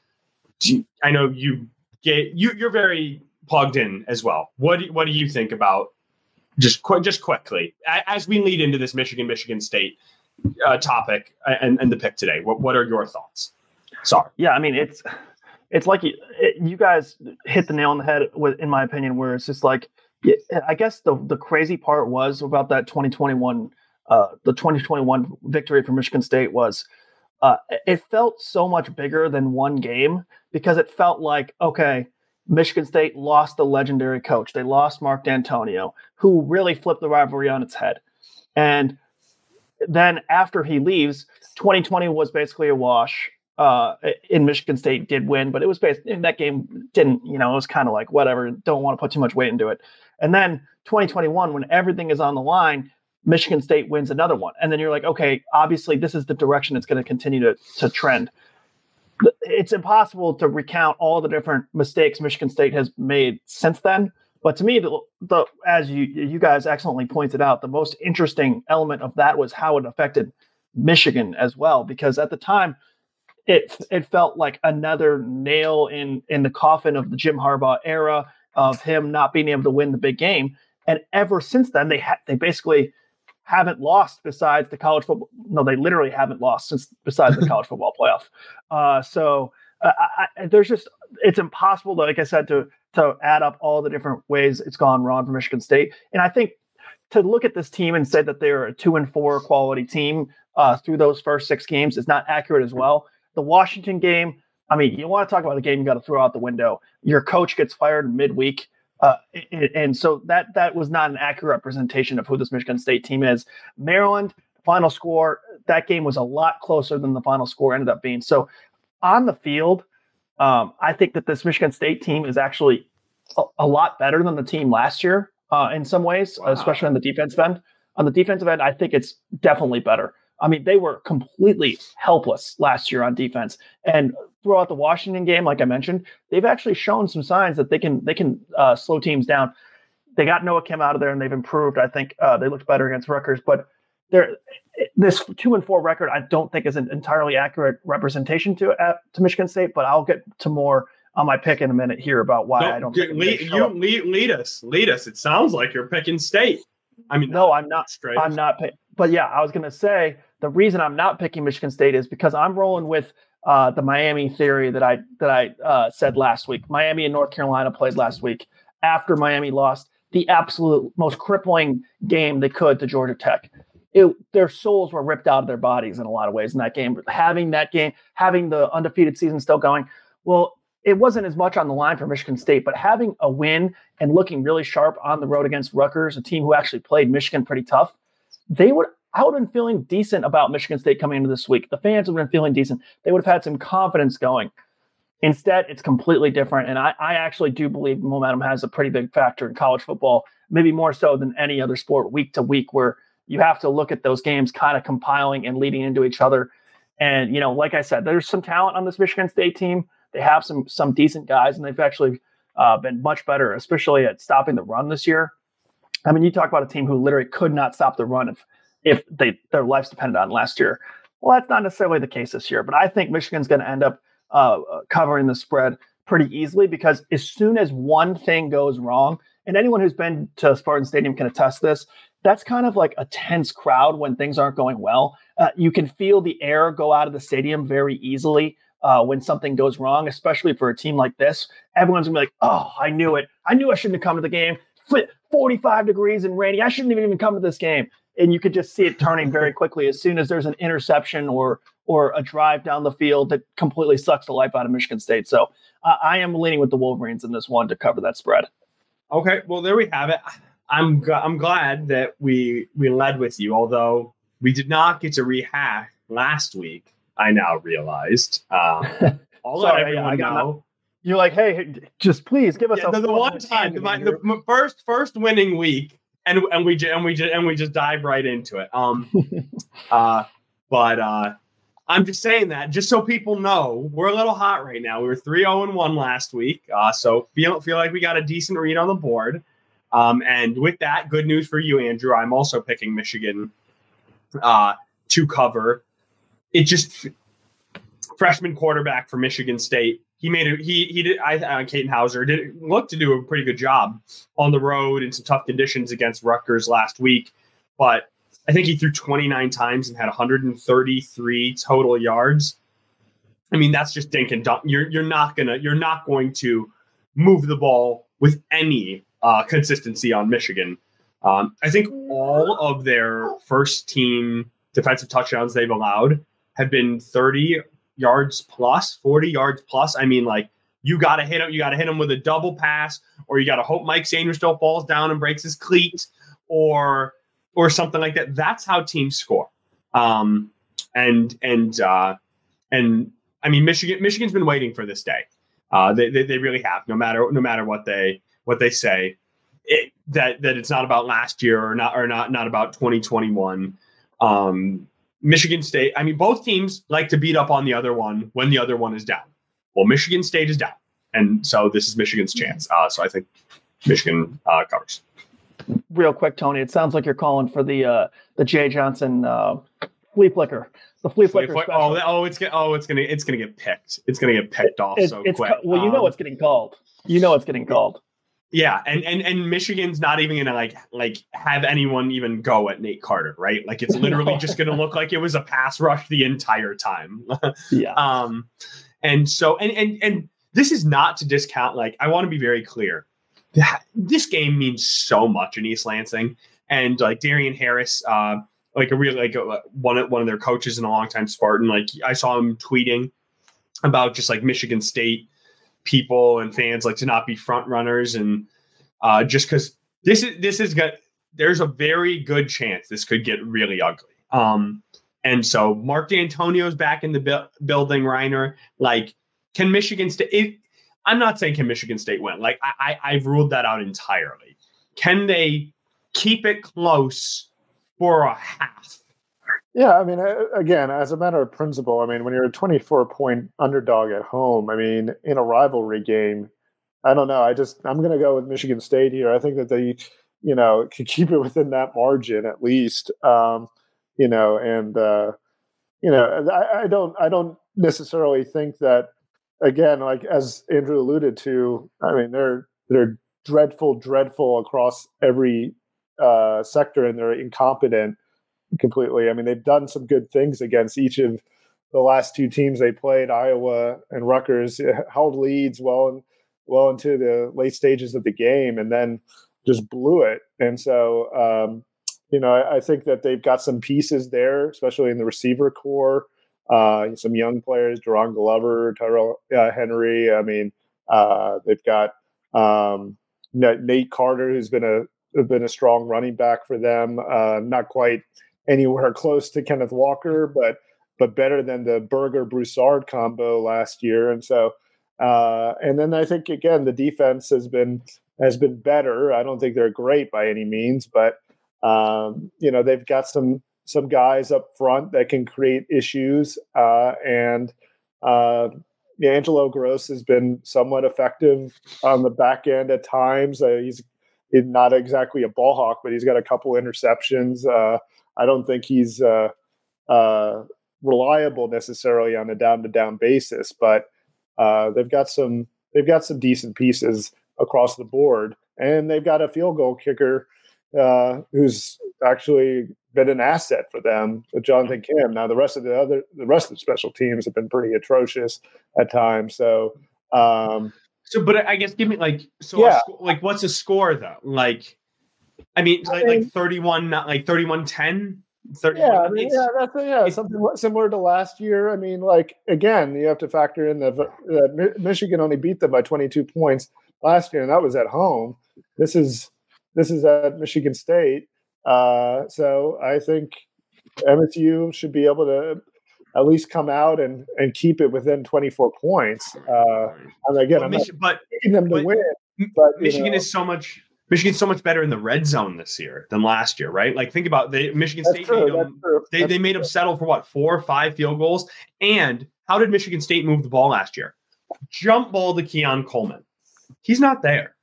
I know you get you. You're very plugged in as well. What do, what do you think about just qu- just quickly as we lead into this Michigan Michigan State uh, topic and, and the pick today? What what are your thoughts? Sorry. Yeah, I mean it's it's like you, it, you guys hit the nail on the head with, in my opinion, where it's just like I guess the the crazy part was about that 2021 uh, the 2021 victory for Michigan State was uh, it felt so much bigger than one game because it felt like okay Michigan State lost the legendary coach. They lost Mark Dantonio, who really flipped the rivalry on its head. And then after he leaves, 2020 was basically a wash. Uh, in Michigan State did win, but it was based in that game didn't, you know, it was kind of like whatever. Don't want to put too much weight into it. And then 2021, when everything is on the line, Michigan State wins another one, and then you're like, okay, obviously this is the direction it's going to continue to to trend it's impossible to recount all the different mistakes Michigan State has made since then. But to me, the, the as you you guys excellently pointed out, the most interesting element of that was how it affected Michigan as well, because at the time, it it felt like another nail in in the coffin of the Jim Harbaugh era of him not being able to win the big game. And ever since then, they ha- they basically haven't lost besides the college football. No, they literally haven't lost since besides the college football playoff. Uh, so uh, I, there's just it's impossible, to, like I said, to to add up all the different ways it's gone wrong for Michigan State. And I think to look at this team and say that they're a two and four quality team uh, through those first six games is not accurate as well. The Washington game, I mean, you want to talk about the game you got to throw out the window. Your coach gets fired midweek. Uh, and so that that was not an accurate representation of who this Michigan State team is. Maryland final score that game was a lot closer than the final score ended up being. So on the field, um, I think that this Michigan State team is actually a, a lot better than the team last year uh, in some ways, wow. especially on the defensive end. On the defensive end, I think it's definitely better. I mean, they were completely helpless last year on defense, and throughout the Washington game, like I mentioned, they've actually shown some signs that they can they can uh, slow teams down. They got Noah Kim out of there, and they've improved. I think uh, they looked better against Rutgers, but they're this two and four record. I don't think is an entirely accurate representation to uh, to Michigan State, but I'll get to more on my pick in a minute here about why I don't. Get, lead, you lead, lead us, lead us. It sounds like you're picking State. I mean, no, I'm not. Straight. I'm not. But yeah, I was going to say the reason I'm not picking Michigan State is because I'm rolling with uh, the Miami theory that I that I uh, said last week. Miami and North Carolina played last week after Miami lost the absolute most crippling game they could to Georgia Tech. It, their souls were ripped out of their bodies in a lot of ways in that game. Having that game, having the undefeated season still going, well, it wasn't as much on the line for Michigan State, but having a win and looking really sharp on the road against Rutgers, a team who actually played Michigan pretty tough, they would I would have been feeling decent about Michigan State coming into this week. The fans would have been feeling decent. They would have had some confidence going. Instead, it's completely different. And I, I actually do believe momentum has a pretty big factor in college football, maybe more so than any other sport week to week, where you have to look at those games kind of compiling and leading into each other. And, you know, like I said, there's some talent on this Michigan State team. They have some some decent guys, and they've actually uh, been much better, especially at stopping the run this year. I mean, you talk about a team who literally could not stop the run if if they their lives depended on last year. Well, that's not necessarily the case this year, but I think Michigan's going to end up uh, covering the spread pretty easily because as soon as one thing goes wrong, and anyone who's been to Spartan Stadium can attest this, that's kind of like a tense crowd when things aren't going well. Uh, you can feel the air go out of the stadium very easily uh, when something goes wrong, especially for a team like this. Everyone's gonna be like, "Oh, I knew it. I knew I shouldn't have come to the game. 45 degrees and rainy. I shouldn't have even come to this game." And you could just see it turning very quickly as soon as there's an interception or or a drive down the field that completely sucks the life out of Michigan State. So uh, I am leaning with the Wolverines in this one to cover that spread. Okay, well there we have it. I'm I'm glad that we we led with you, although we did not get to rehash last week I now realized. Um, I'll let everyone yeah, know. You're like, hey, just please give us yeah, the, the one time, the, the, first first winning week, and and we and we just and we just dive right into it. Um, uh, but uh, I'm just saying that just so people know we're a little hot right now. We were three zero oh and one last week, uh, so feel feel like we got a decent read on the board. Um, and with that, good news for you, Andrew. I'm also picking Michigan uh, to cover it just freshman quarterback for Michigan State. He made it. He he did. I uh, Katin Houser did look to do a pretty good job on the road in some tough conditions against Rutgers last week, but I think he threw 29 times and had 133 total yards. I mean, that's just dink and dunk. You're you're not gonna you're not going to move the ball with any uh, consistency on Michigan. Um, I think all of their first team defensive touchdowns they've allowed have been 30 yards plus, 40 yards plus. I mean, like you got to hit him. You got to hit him with a double pass, or you got to hope Mike Sainristil falls down and breaks his cleat, or or something like that. That's how teams score. Um, and and uh, and I mean, Michigan Michigan's been waiting for this day. Uh, they, they, they really have. No matter no matter what they what they say, it, that that it's not about last year or not or not not about 2021. Um, Michigan State, I mean, both teams like to beat up on the other one when the other one is down. Well, Michigan State is down. And so this is Michigan's chance. Uh, so I think Michigan uh, covers. Real quick, Tony, it sounds like you're calling for the uh, the Jay Johnson uh, flea flicker. The flea, flea flicker. oh, oh, it's oh, it's gonna it's gonna get picked. It's gonna get picked off it, so quick. well, you know um, what's getting called. You know what's getting called. Yeah, and and and Michigan's not even gonna like like have anyone even go at Nate Carter, right? Like it's literally just gonna look like it was a pass rush the entire time. yeah. Um, and so and and and this is not to discount. Like I want to be very clear. That this game means so much in East Lansing, and like Darian Harris, uh, like a real like a, one of one of their coaches in a long time Spartan. Like I saw him tweeting about just like Michigan State people and fans like to not be front runners and uh, just because this is this is got there's a very good chance this could get really ugly. Um, and so Mark Dantonio's back in the bu- building. Rainer, like, can Michigan State? I'm not saying can Michigan State win. Like, I, I I've ruled that out entirely. Can they keep it close for a half? Yeah, I mean, again, as a matter of principle, I mean, when you're a 24 point underdog at home, I mean, in a rivalry game, I don't know. I just I'm going to go with Michigan State here. I think that they, you know, could keep it within that margin at least. Um, you know, and uh, you know, I, I don't I don't necessarily think that. Again, like as Andrew alluded to, I mean, they're they're dreadful, dreadful across every uh, sector, and they're incompetent completely. I mean, they've done some good things against each of the last two teams they played, Iowa and Rutgers, held leads well and well into the late stages of the game, and then just blew it. And so, um, you know, I, I, think that they've got some pieces there, especially in the receiver corps. Uh, some young players, Jaron Glover, Tyrell uh, Henry. I mean, uh, they've got um, Nate Carter, who's been a been a strong running back for them. Uh, not quite anywhere close to Kenneth Walker, but but better than the Berger Broussard combo last year. And so Uh, and then I think again the defense has been has been better. I don't think they're great by any means, but um, you know they've got some some guys up front that can create issues, uh, and uh, Angelo Grose has been somewhat effective on the back end at times. Uh, he's, he's not exactly a ball hawk, but he's got a couple interceptions. I don't think he's uh, uh, reliable necessarily on a down to down basis, but uh, they've got some they've got some decent pieces across the board, and they've got a field goal kicker uh, who's actually been an asset for them, with Jonathan Kim. Now the rest of the other the rest of the special teams have been pretty atrocious at times. So um, so but I guess give me like so yeah. sc- like what's a score though? Like I mean like, mean, like 31 not like 31 10 yeah, I mean, yeah, that's yeah, something similar to last year. I mean, like again, you have to factor in that uh, Michigan only beat them by 22 points last year, and that was at home. This is this is at Michigan State, uh, so I think MSU should be able to at least come out and and keep it within 24 points. Uh, and again, but I'm Mich- not picking them to but, win. But Michigan know. is so much Michigan's so much better in the red zone this year than last year, right? Like think about the Michigan State made them, they, they made them settle for what four or five field goals. And how did Michigan State move the ball last year? Jump ball to Keon Coleman. He's not there.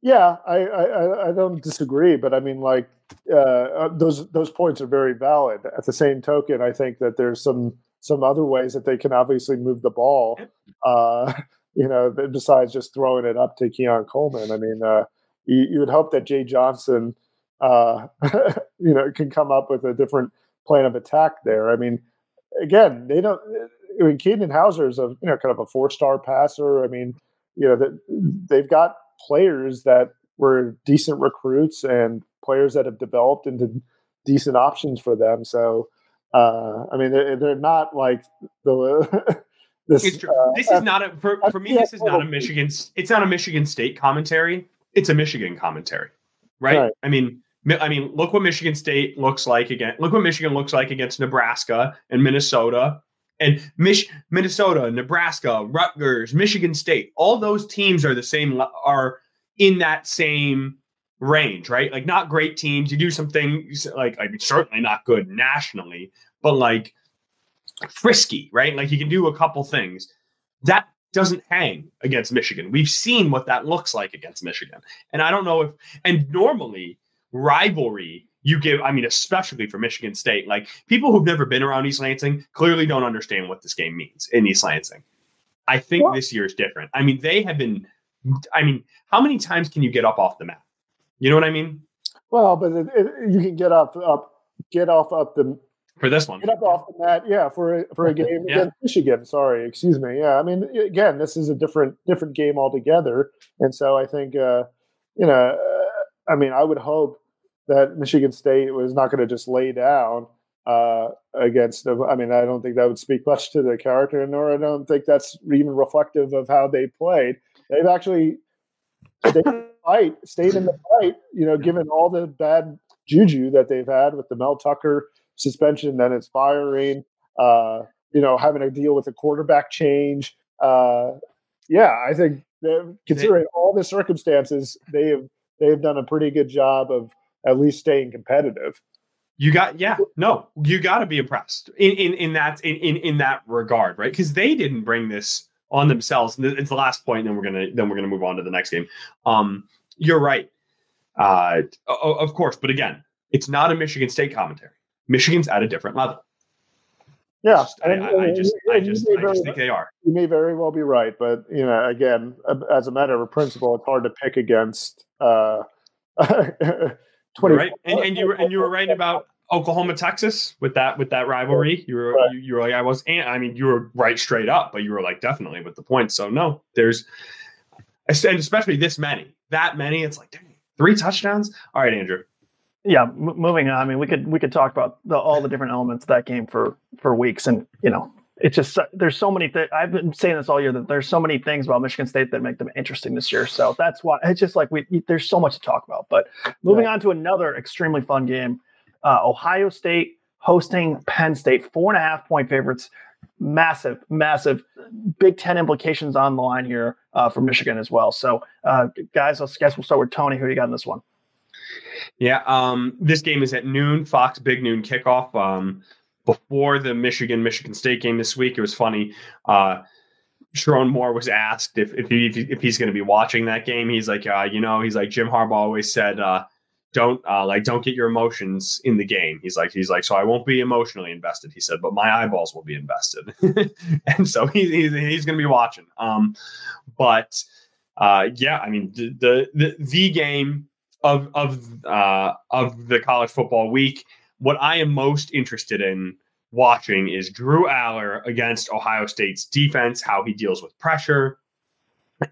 Yeah, I, I, I don't disagree, but I mean, like uh, uh, those those points are very valid. At the same token, I think that there's some some other ways that they can obviously move the ball. Uh, you know, besides just throwing it up to Keon Coleman. I mean, uh, you, you, would hope that Jay Johnson, uh, you know, can come up with a different plan of attack there. I mean, again, they don't. I mean, Katin Houser is a you know kind of a four star passer. I mean, you know, that they've got players that were decent recruits and players that have developed into decent options for them. So, uh, I mean, they're, they're not like the. this, it's true. Uh, this is not a for, for me. This is not a Michigan. It's not a Michigan State commentary. It's a Michigan commentary, right? right? I mean, I mean, look what Michigan State looks like again. Look what Michigan looks like against Nebraska and Minnesota and Mich- Minnesota, Nebraska, Rutgers, Michigan State, all those teams are the same, are in that same range, right? Like not great teams. You do some things like, I mean, certainly not good nationally, but like frisky, right? Like you can do a couple things. That doesn't hang against Michigan. We've seen what that looks like against Michigan. And I don't know if, and normally rivalry you give, I mean, especially for Michigan State, like people who've never been around East Lansing clearly don't understand what this game means in East Lansing. I think this year is different. I mean, they have been, I mean, how many times can you get up off the mat? You know what I mean? Well, but it, it, you can get up, up, get off up the for this one. Get up off the mat, yeah, for a, for a game yeah. against Michigan. Sorry, excuse me. Yeah, I mean, again, this is a different different game altogether, and so I think, uh, you know, uh, I mean, I would hope that Michigan State was not going to just lay down uh, against them. I mean, I don't think that would speak much to their character, nor I don't think that's even reflective of how they played. They've actually stayed in the fight, stayed in the fight, you know, given all the bad juju that they've had with the Mel Tucker suspension, then it's firing, uh, you know, having to deal with a quarterback change. Uh, yeah, I think considering all the circumstances, they have they have done a pretty good job of at least staying competitive. You got yeah no you got to be impressed in in in that in in, in that regard right because they didn't bring this on themselves it's the last point and then we're gonna then we're gonna move on to the next game um you're right uh of course but again it's not a Michigan State commentary Michigan's at a different level yeah, I, and, I, I, just, I just, I just think they are. You may very well be right, but you know, again, as a matter of principle, it's hard to pick against uh, right. And, and you were and you were right about Oklahoma, Texas with that with that rivalry. You were right. you, you, were like I was. And I mean, you were right straight up, but you were like definitely with the points. So no, there's and especially this many, that many. It's like dang, three touchdowns. All right, Andrew. Yeah, m- moving on. I mean, we could we could talk about the, all the different elements of that game for for weeks, and you know, it's just there's so many things. I've been saying this all year that there's so many things about Michigan State that make them interesting this year. So that's why it's just like we there's so much to talk about. But moving on to another extremely fun game, uh, Ohio State hosting Penn State, four and a half point favorites. massive, massive Big Ten implications on the line here uh, for Michigan as well. So, uh, guys, let's guess we'll start with Tony. Who you got in this one? Yeah, um, this game is at noon, Fox Big Noon kickoff. Um, before the Michigan Michigan State game this week, it was funny. Uh, Sherrone Moore was asked if if, he, if he's going to be watching that game. He's like, uh, you know, he's like Jim Harbaugh always said, uh, don't uh, like don't get your emotions in the game. He's like he's like so I won't be emotionally invested. He said, but my eyeballs will be invested, and so he, he's he's going to be watching. Um, but uh, yeah, I mean the the the, the game of of uh, of the college football week. What I am most interested in watching is Drew Allar against Ohio State's defense, how he deals with pressure,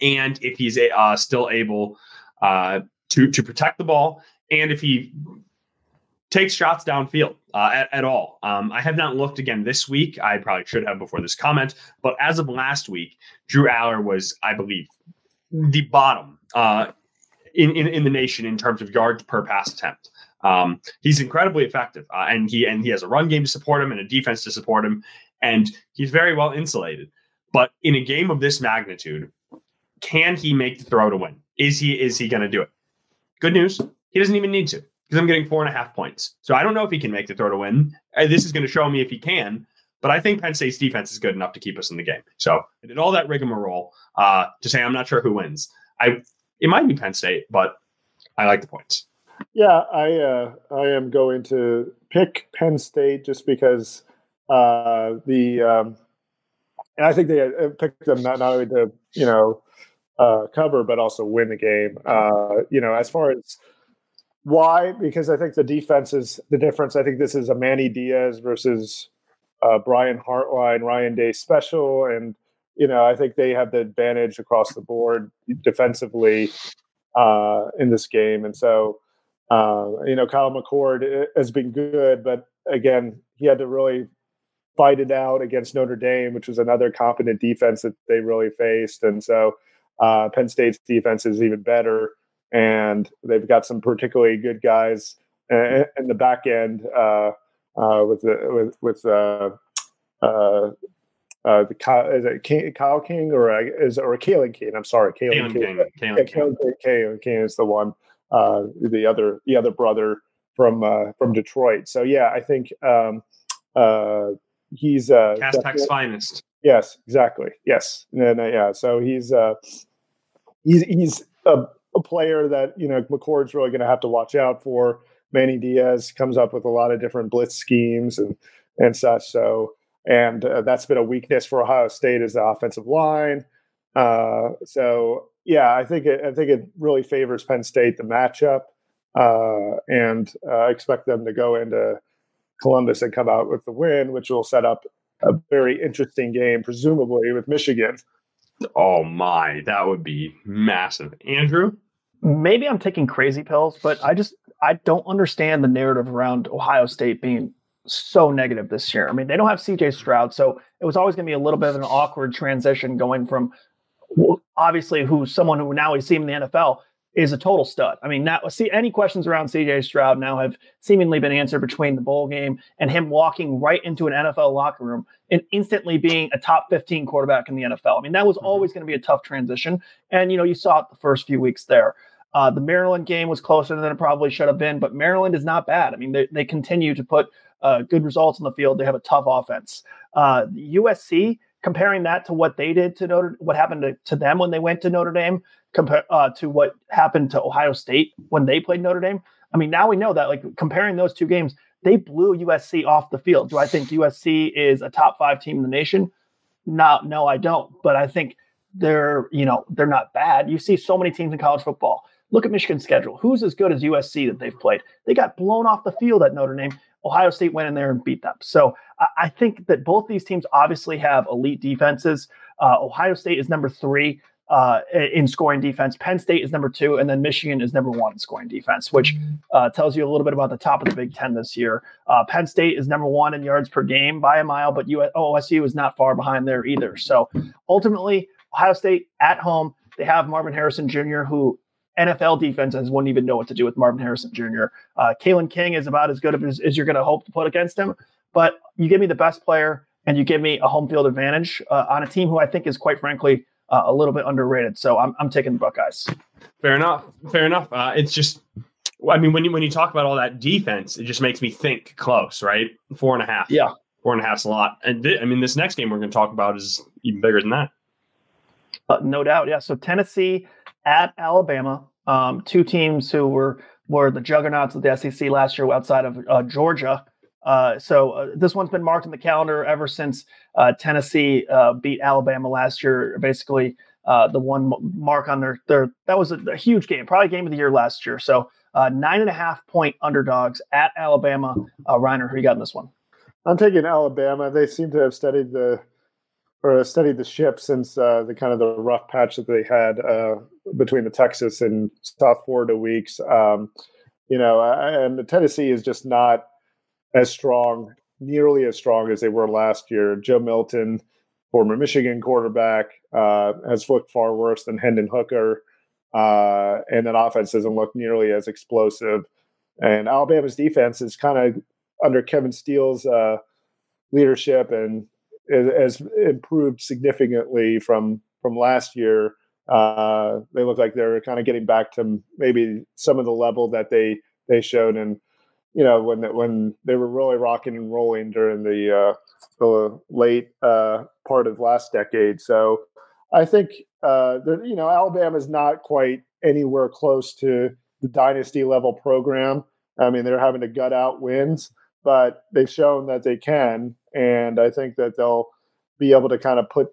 and if he's uh, still able uh, to to protect the ball, and if he takes shots downfield uh, at, at, all. Um, I have not looked again this week. I probably should have before this comment, but as of last week, Drew Allar was, I believe, the bottom uh, in, in, in the nation in terms of yards per pass attempt. Um, he's incredibly effective, uh, and he and he has a run game to support him and a defense to support him, and he's very well insulated. But in a game of this magnitude, can he make the throw to win? Is he is he going to do it? Good news, he doesn't even need to because I'm getting four and a half points. So I don't know if he can make the throw to win. Uh, this is going to show me if he can. But I think Penn State's defense is good enough to keep us in the game. So I did all that rigmarole uh, to say I'm not sure who wins. I it might be Penn State, but I like the points. Yeah, I uh, I am going to pick Penn State just because uh, the um, and I think they uh, picked them not, not only to you know uh, cover but also win the game. Uh, you know, as far as why, because I think the defense is the difference. I think this is a Manny Diaz versus uh, Brian Hartline, Ryan Day special, and you know I think they have the advantage across the board defensively uh, in this game, and so uh, you know Kyle McCord uh, has been good, but again he had to really fight it out against Notre Dame, which was another competent defense that they really faced, and so uh, Penn State's defense is even better, and they've got some particularly good guys uh, in the back end uh, with the, with with uh, the Kyle, is it King, Kyle King or uh, is or Kalen King? I'm sorry, Kalen, Kalen King. King. Kalen, yeah, King. Kalen King is the one. Uh, the other the other brother from uh, from Detroit. So yeah, I think um, uh, he's uh, Cass Tech's finest. Yes, exactly. Yes, and, uh, yeah. So he's uh, he's he's a, a player that you know McCord's really going to have to watch out for. Manny Diaz comes up with a lot of different blitz schemes and and such. So and uh, that's been a weakness for Ohio State is the offensive line. Uh, so yeah, I think it, I think it really favors Penn State the matchup, uh, and uh, I expect them to go into Columbus and come out with the win, which will set up a very interesting game, presumably with Michigan. Oh my, that would be massive, Andrew. Maybe I'm taking crazy pills, but I just I don't understand the narrative around Ohio State being so negative this year. I mean, they don't have CJ Stroud, so it was always going to be a little bit of an awkward transition going from obviously who someone who now we see in the NFL is a total stud. I mean, now see any questions around CJ Stroud now have seemingly been answered between the bowl game and him walking right into an NFL locker room and instantly being a top 15 quarterback in the NFL. I mean, that was mm-hmm. always going to be a tough transition. And, you know, you saw it the first few weeks there. Uh, the Maryland game was closer than it probably should have been, but Maryland is not bad. I mean, they, they continue to put uh, good results on the field. They have a tough offense. Uh, USC, comparing that to what they did to Notre, what happened to, to them when they went to Notre Dame, compare uh, to what happened to Ohio State when they played Notre Dame. I mean, now we know that like comparing those two games, they blew USC off the field. Do I think USC is a top five team in the nation? No, no, I don't. But I think they're, you know, they're not bad. You see so many teams in college football. Look at Michigan's schedule. Who's as good as USC that they've played? They got blown off the field at Notre Dame. Ohio State went in there and beat them. So I think that both these teams obviously have elite defenses. Uh, Ohio State is number three uh, in scoring defense. Penn State is number two, and then Michigan is number one in scoring defense, which uh, tells you a little bit about the top of the Big Ten this year. Uh, Penn State is number one in yards per game by a mile, but US- OSU is not far behind there either. So ultimately, Ohio State at home, they have Marvin Harrison Jr., who NFL defenses wouldn't even know what to do with Marvin Harrison Jr. Uh, Kalen King is about as good as, as you're going to hope to put against him. But you give me the best player and you give me a home field advantage uh, on a team who I think is quite frankly uh, a little bit underrated. So I'm, I'm taking the Buckeyes. Fair enough. Fair enough. Uh, it's just, I mean, when you when you talk about all that defense, it just makes me think close, right? Four and a half. Yeah. Four and a half's a lot. And th- I mean, this next game we're going to talk about is even bigger than that. Uh, no doubt. Yeah. So Tennessee at Alabama, um, two teams who were were the juggernauts of the SEC last year outside of uh, Georgia. Uh, so uh, this one's been marked in the calendar ever since uh, Tennessee uh, beat Alabama last year. Basically, uh, the one mark on their their that was a, a, huge game, probably game of the year last year. So nine and a half point underdogs at Alabama. Rainer, who you got in this one? I'm taking Alabama. They seem to have studied the or studied the ship since uh, the kind of the rough patch that they had uh, between the Texas and South Florida weeks. Um, you know, and the Tennessee is just not as strong, nearly as strong as they were last year. Joe Milton, former Michigan quarterback, uh, has looked far worse than Hendon Hooker, uh, and that offense doesn't look nearly as explosive. And Alabama's defense is kind of under Kevin Steele's uh, leadership and has improved significantly from from last year. Uh, they look like they're kind of getting back to maybe some of the level that they they showed in you know when when they were really rocking and rolling during the uh, the late uh, part of last decade. So I think uh, you know Alabama is not quite anywhere close to the dynasty level program. I mean they're having to gut out wins, but they've shown that they can, and I think that they'll be able to kind of put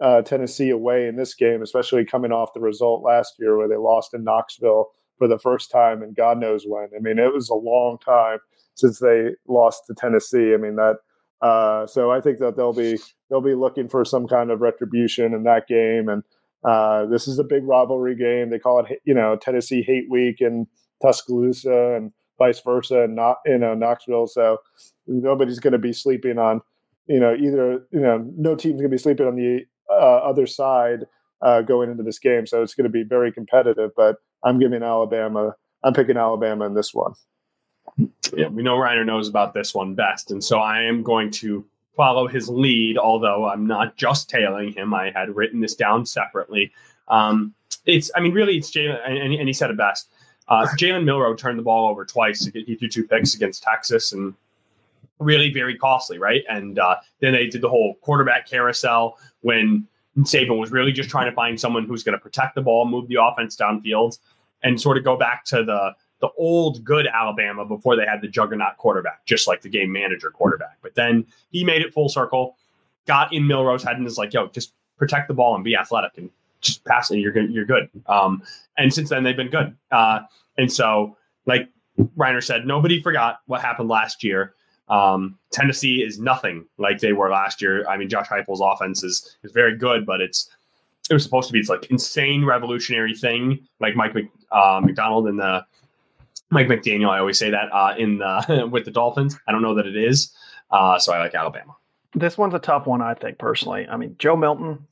uh, Tennessee away in this game, especially coming off the result last year where they lost in Knoxville for the first time and God knows when. I mean, it was a long time since they lost to Tennessee. I mean that. Uh, so I think that they'll be they'll be looking for some kind of retribution in that game, and uh, this is a big rivalry game. They call it you know Tennessee Hate Week in Tuscaloosa and vice versa, and not you know Knoxville. So nobody's going to be sleeping on you know either you know no team's going to be sleeping on the uh, other side uh, going into this game. So it's going to be very competitive. But I'm giving Alabama. I'm picking Alabama in this one. Yeah, we know Rainer knows about this one best, and so I am going to follow his lead. Although I'm not just tailing him, I had written this down separately. Um, it's, I mean, really, it's Jalen, and, and he said it best. Uh, Jalen Milroe turned the ball over twice. He threw two picks against Texas, and really very costly, right? And uh, then they did the whole quarterback carousel when Saban was really just trying to find someone who's going to protect the ball, move the offense downfield, and sort of go back to the the old good Alabama before they had the juggernaut quarterback, just like the game manager quarterback. But then he made it full circle, got in Milroe's head, and is like, "Yo, just protect the ball and be athletic and just pass it. You're good. You're good." Um, and since then, they've been good. Uh, and so, like Rainer said, nobody forgot what happened last year. Um, Tennessee is nothing like they were last year. I mean, Josh Heupel's offense is is very good, but it's it was supposed to be this like insane revolutionary thing, like Mike Mc, uh, Macdonald and the Mike McDaniel. I always say that uh, in the with the Dolphins. I don't know that it is, uh, so I like Alabama. This one's a tough one, I think personally. I mean, Joe Milton,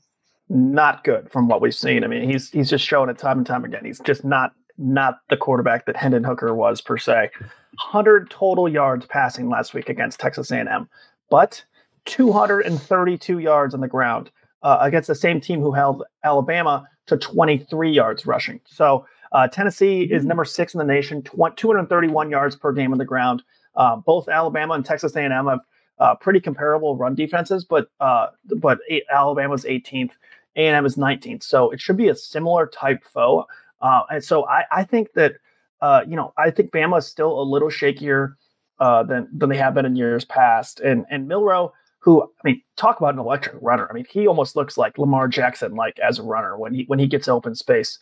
not good from what we've seen. I mean, he's he's just showing it time and time again. He's just not not the quarterback that Hendon Hooker was per se. 100 total yards passing last week against Texas A&M, but 232 yards on the ground uh, against the same team who held Alabama to 23 yards rushing. So uh, Tennessee is number six in the nation, 231 yards per game on the ground. Uh, both Alabama and Texas A&M have uh, pretty comparable run defenses, but uh, but Alabama's 18th, A&M is 19th. So it should be a similar type foe. Uh, and so I, I think that uh, you know, I think Bama is still a little shakier uh, than than they have been in years past. And and Milroe, who I mean, talk about an electric runner. I mean, he almost looks like Lamar Jackson, like as a runner when he when he gets open space.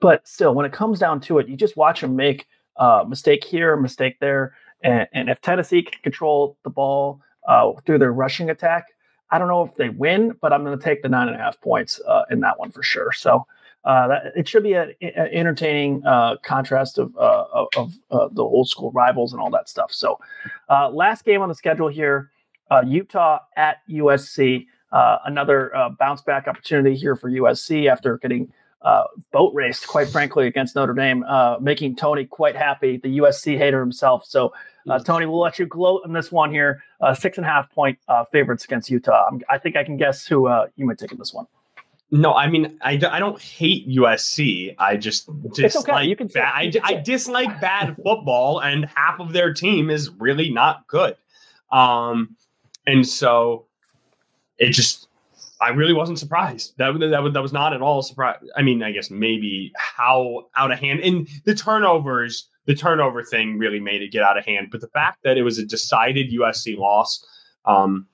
But still, when it comes down to it, you just watch him make a uh, mistake here, mistake there, and, and if Tennessee can control the ball uh, through their rushing attack, I don't know if they win, but I'm going to take the nine and a half points uh, in that one for sure. So uh, that, it should be an entertaining uh, contrast of, uh, of, uh, the old school rivals and all that stuff. So, uh, last game on the schedule here Utah at USC. another bounce back opportunity here for USC after getting boat raced, quite frankly, against Notre Dame, making Tony quite happy, the USC hater himself. So, uh, Tony, we'll let you gloat on this one here. Uh, six and a half point uh, favorites against Utah. i think I can guess who uh, you might take in this one. No, I mean I, I don't hate USC. I just dislike okay. you can bad, I, I dislike bad football, and half of their team is really not good. Um, and so it just I really wasn't surprised. That that that was not at all surprised. I mean, I guess maybe how out of hand and the turnovers, the turnover thing really made it get out of hand. But the fact that it was a decided USC loss, um,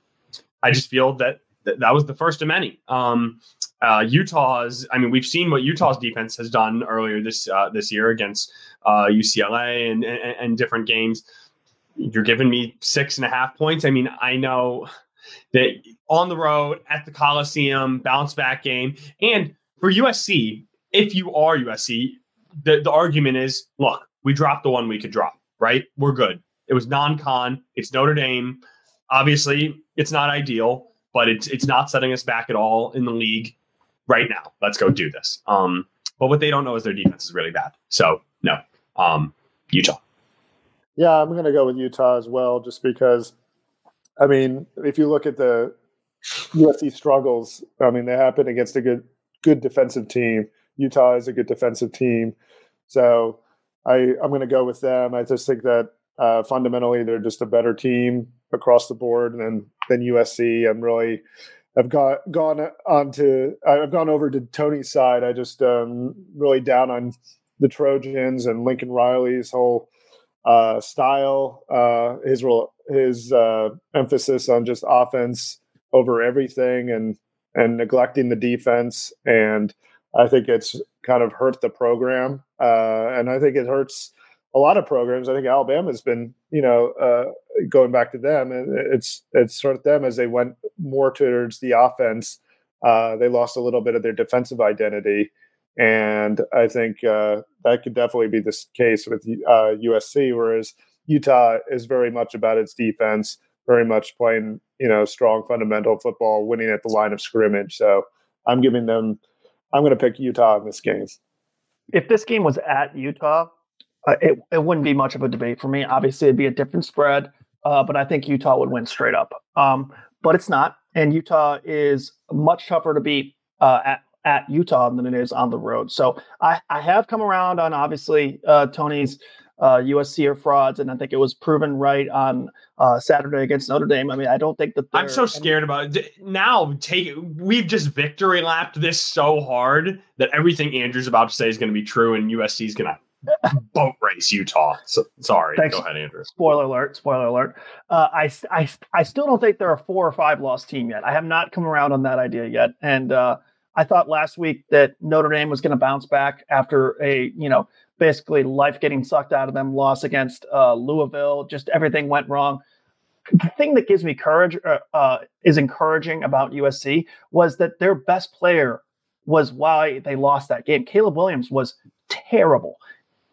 I just feel that that, that was the first of many. Um, uh, Utah's, I mean, we've seen what Utah's defense has done earlier this uh, this year against uh, UCLA and, and, and different games. You're giving me six and a half points. I mean, I know that on the road at the Coliseum, bounce back game, and for USC, if you are USC, the, the argument is, look, we dropped the one we could drop, right? We're good. It was non-con. It's Notre Dame. Obviously, it's not ideal, but it's it's not setting us back at all in the league right now. Let's go do this. Um, but what they don't know is their defense is really bad. So no, um, Utah. Yeah, I'm going to go with Utah as well, just because. I mean, if you look at the USC struggles, I mean, they happen against a good good defensive team. Utah is a good defensive team, so I I'm going to go with them. I just think that uh, fundamentally they're just a better team across the board than than USC. I'm really I've got gone on to I've gone over to Tony's side. I just um, really down on the Trojans and Lincoln Riley's whole uh, style, uh, his his uh, emphasis on just offense over everything and and neglecting the defense. And I think it's kind of hurt the program, uh, and I think it hurts a lot of programs. I think Alabama's been, you know, uh, going back to them, and it's it's sort of them as they went more towards the offense. Uh, they lost a little bit of their defensive identity, and I think uh, that could definitely be the case with USC. Uh, whereas Utah is very much about its defense, very much playing, you know, strong fundamental football, winning at the line of scrimmage. So I'm giving them. I'm going to pick Utah in this game. If this game was at Utah, uh, it, it wouldn't be much of a debate for me. Obviously, it'd be a different spread, uh, but I think Utah would win straight up. Um, but it's not, and Utah is much tougher to beat uh, at at Utah than it is on the road. So I, I have come around on obviously uh, Tony's uh, USC are frauds, and I think it was proven right on uh, Saturday against Notre Dame. I mean, I don't think that I'm so scared about it now. Take we've just victory lapped this so hard that everything Andrew's about to say is going to be true, and USC is going to boat race Utah. So, sorry. Thanks. Go ahead, Andrew. Spoiler alert. Spoiler alert. Uh, I, I, I still don't think they're a four or five loss team yet. I have not come around on that idea yet. And uh, I thought last week that Notre Dame was going to bounce back after a, you know, basically life getting sucked out of them loss against uh, Louisville. Just everything went wrong. The thing that gives me courage uh, uh, is encouraging about USC was that their best player was why they lost that game. Caleb Williams was terrible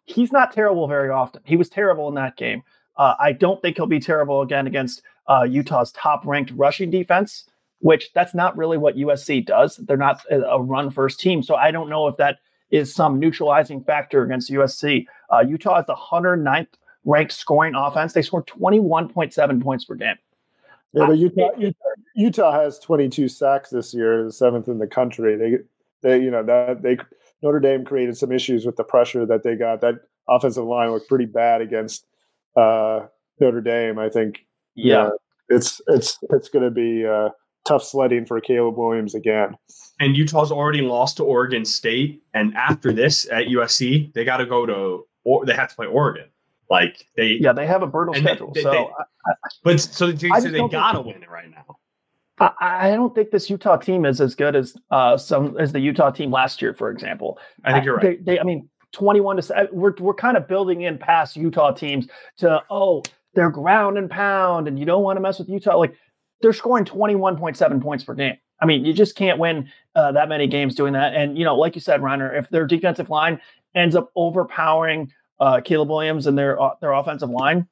he's not terrible very often. He was terrible in that game. Uh, I don't think he'll be terrible again against uh, Utah's top ranked rushing defense, which that's not really what USC does. They're not a run first team. So I don't know if that is some neutralizing factor against USC. Uh, Utah is the 109th ranked scoring offense. They scored 21.7 points per game. Yeah, but Utah, Utah, Utah has 22 sacks this year, the seventh in the country. They, they, you know, that they Notre Dame created some issues with the pressure that they got. That offensive line looked pretty bad against uh, Notre Dame. I think. Yeah, it's it's it's going to be uh, tough sledding for Caleb Williams again. And Utah's already lost to Oregon State, and after this at USC, they got to go to or they have to play Oregon. Like they, yeah, they have a brutal schedule. They, so, they, I, but so they, so they got to win it right now. I, I, don't think this Utah team is as good as uh, some as the Utah team last year, for example. I think you're right. They, they, I mean, 21 to we're we're kind of building in past Utah teams to oh they're ground and pound and you don't want to mess with Utah. Like they're scoring 21.7 points per game. I mean, you just can't win uh, that many games doing that. And you know, like you said, Rainer, if their defensive line ends up overpowering uh, Caleb Williams and their uh, their offensive line,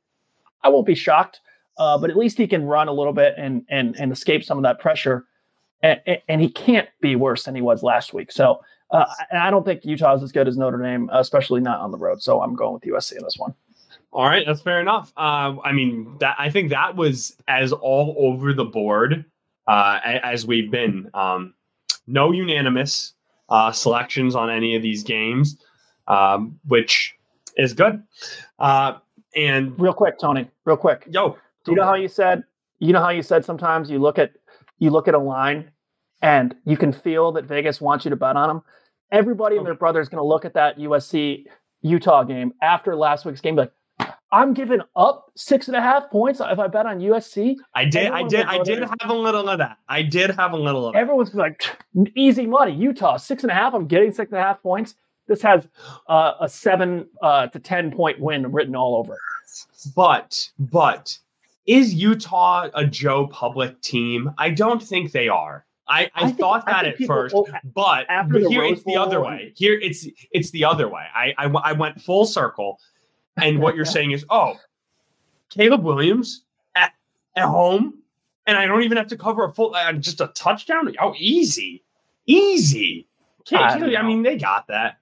I won't be shocked. Uh, but at least he can run a little bit and and and escape some of that pressure. And, and he can't be worse than he was last week. So Uh, I don't think Utah is as good as Notre Dame, especially not on the road. So I'm going with USC in this one. All right, that's fair enough. Uh, I mean, that I think that was as all over the board uh, as we've been. Um, no unanimous uh, selections on any of these games, um, which is good. Uh, and real quick, Tony, real quick. Yo, do you know how you said? You know how you said sometimes you look at you look at a line and you can feel that Vegas wants you to bet on them. Everybody and their brother is going to look at that USC Utah game after last week's game, like, I'm giving up six and a half points if I bet on USC. I did, I did, I did have a little of that. I did have a little of Everyone's like, easy money. Utah, six and a half. I'm getting six and a half points. This has uh, a seven uh, to 10 point win written all over it. But, but is Utah a Joe Public team? I don't think they are. I, I, I thought that I at first, but, but here it's the other way. Here it's it's the other way. I, I, I went full circle, and what you're saying is, oh, Caleb Williams at at home, and I don't even have to cover a full uh, just a touchdown. Oh, easy, easy. I, I mean, they got that.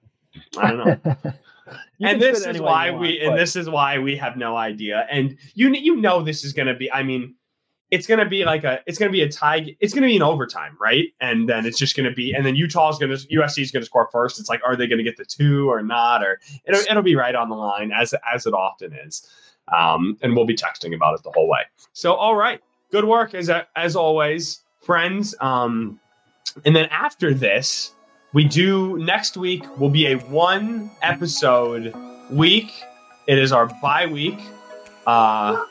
I don't know. and this is why want, we but... and this is why we have no idea. And you you know this is going to be. I mean, it's going to be like a it's going to be a tie. It's going to be an overtime, right? And then it's just going to be. And then Utah is going to USC is going to score first. It's like, are they going to get the two or not? Or it'll, it'll be right on the line as as it often is. Um, and we'll be texting about it the whole way. So, all right, good work as as always, friends. Um, and then after this, we do next week will be a one episode week. It is our bye week. Uh,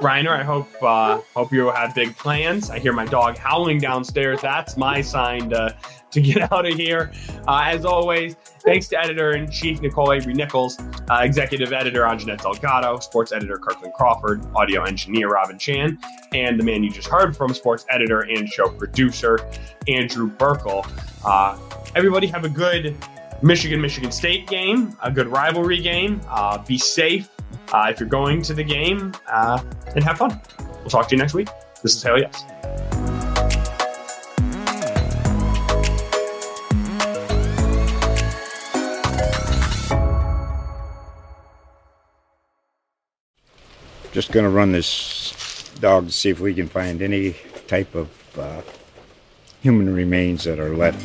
Rainer, I hope uh, hope you have big plans. I hear my dog howling downstairs. That's my sign to, to get out of here. Uh, as always, thanks to editor in chief Nicole Avery Nichols, uh, executive editor Anjanette Delgado, sports editor Kirkland Crawford, audio engineer Robin Chan, and the man you just heard from, sports editor and show producer Andrew Birkle. Uh, everybody have a good Michigan Michigan State game, a good rivalry game. Uh, be safe uh, if you're going to the game uh, and have fun. We'll talk to you next week. This is Hail Yes. Just going to run this dog to see if we can find any type of uh, human remains that are left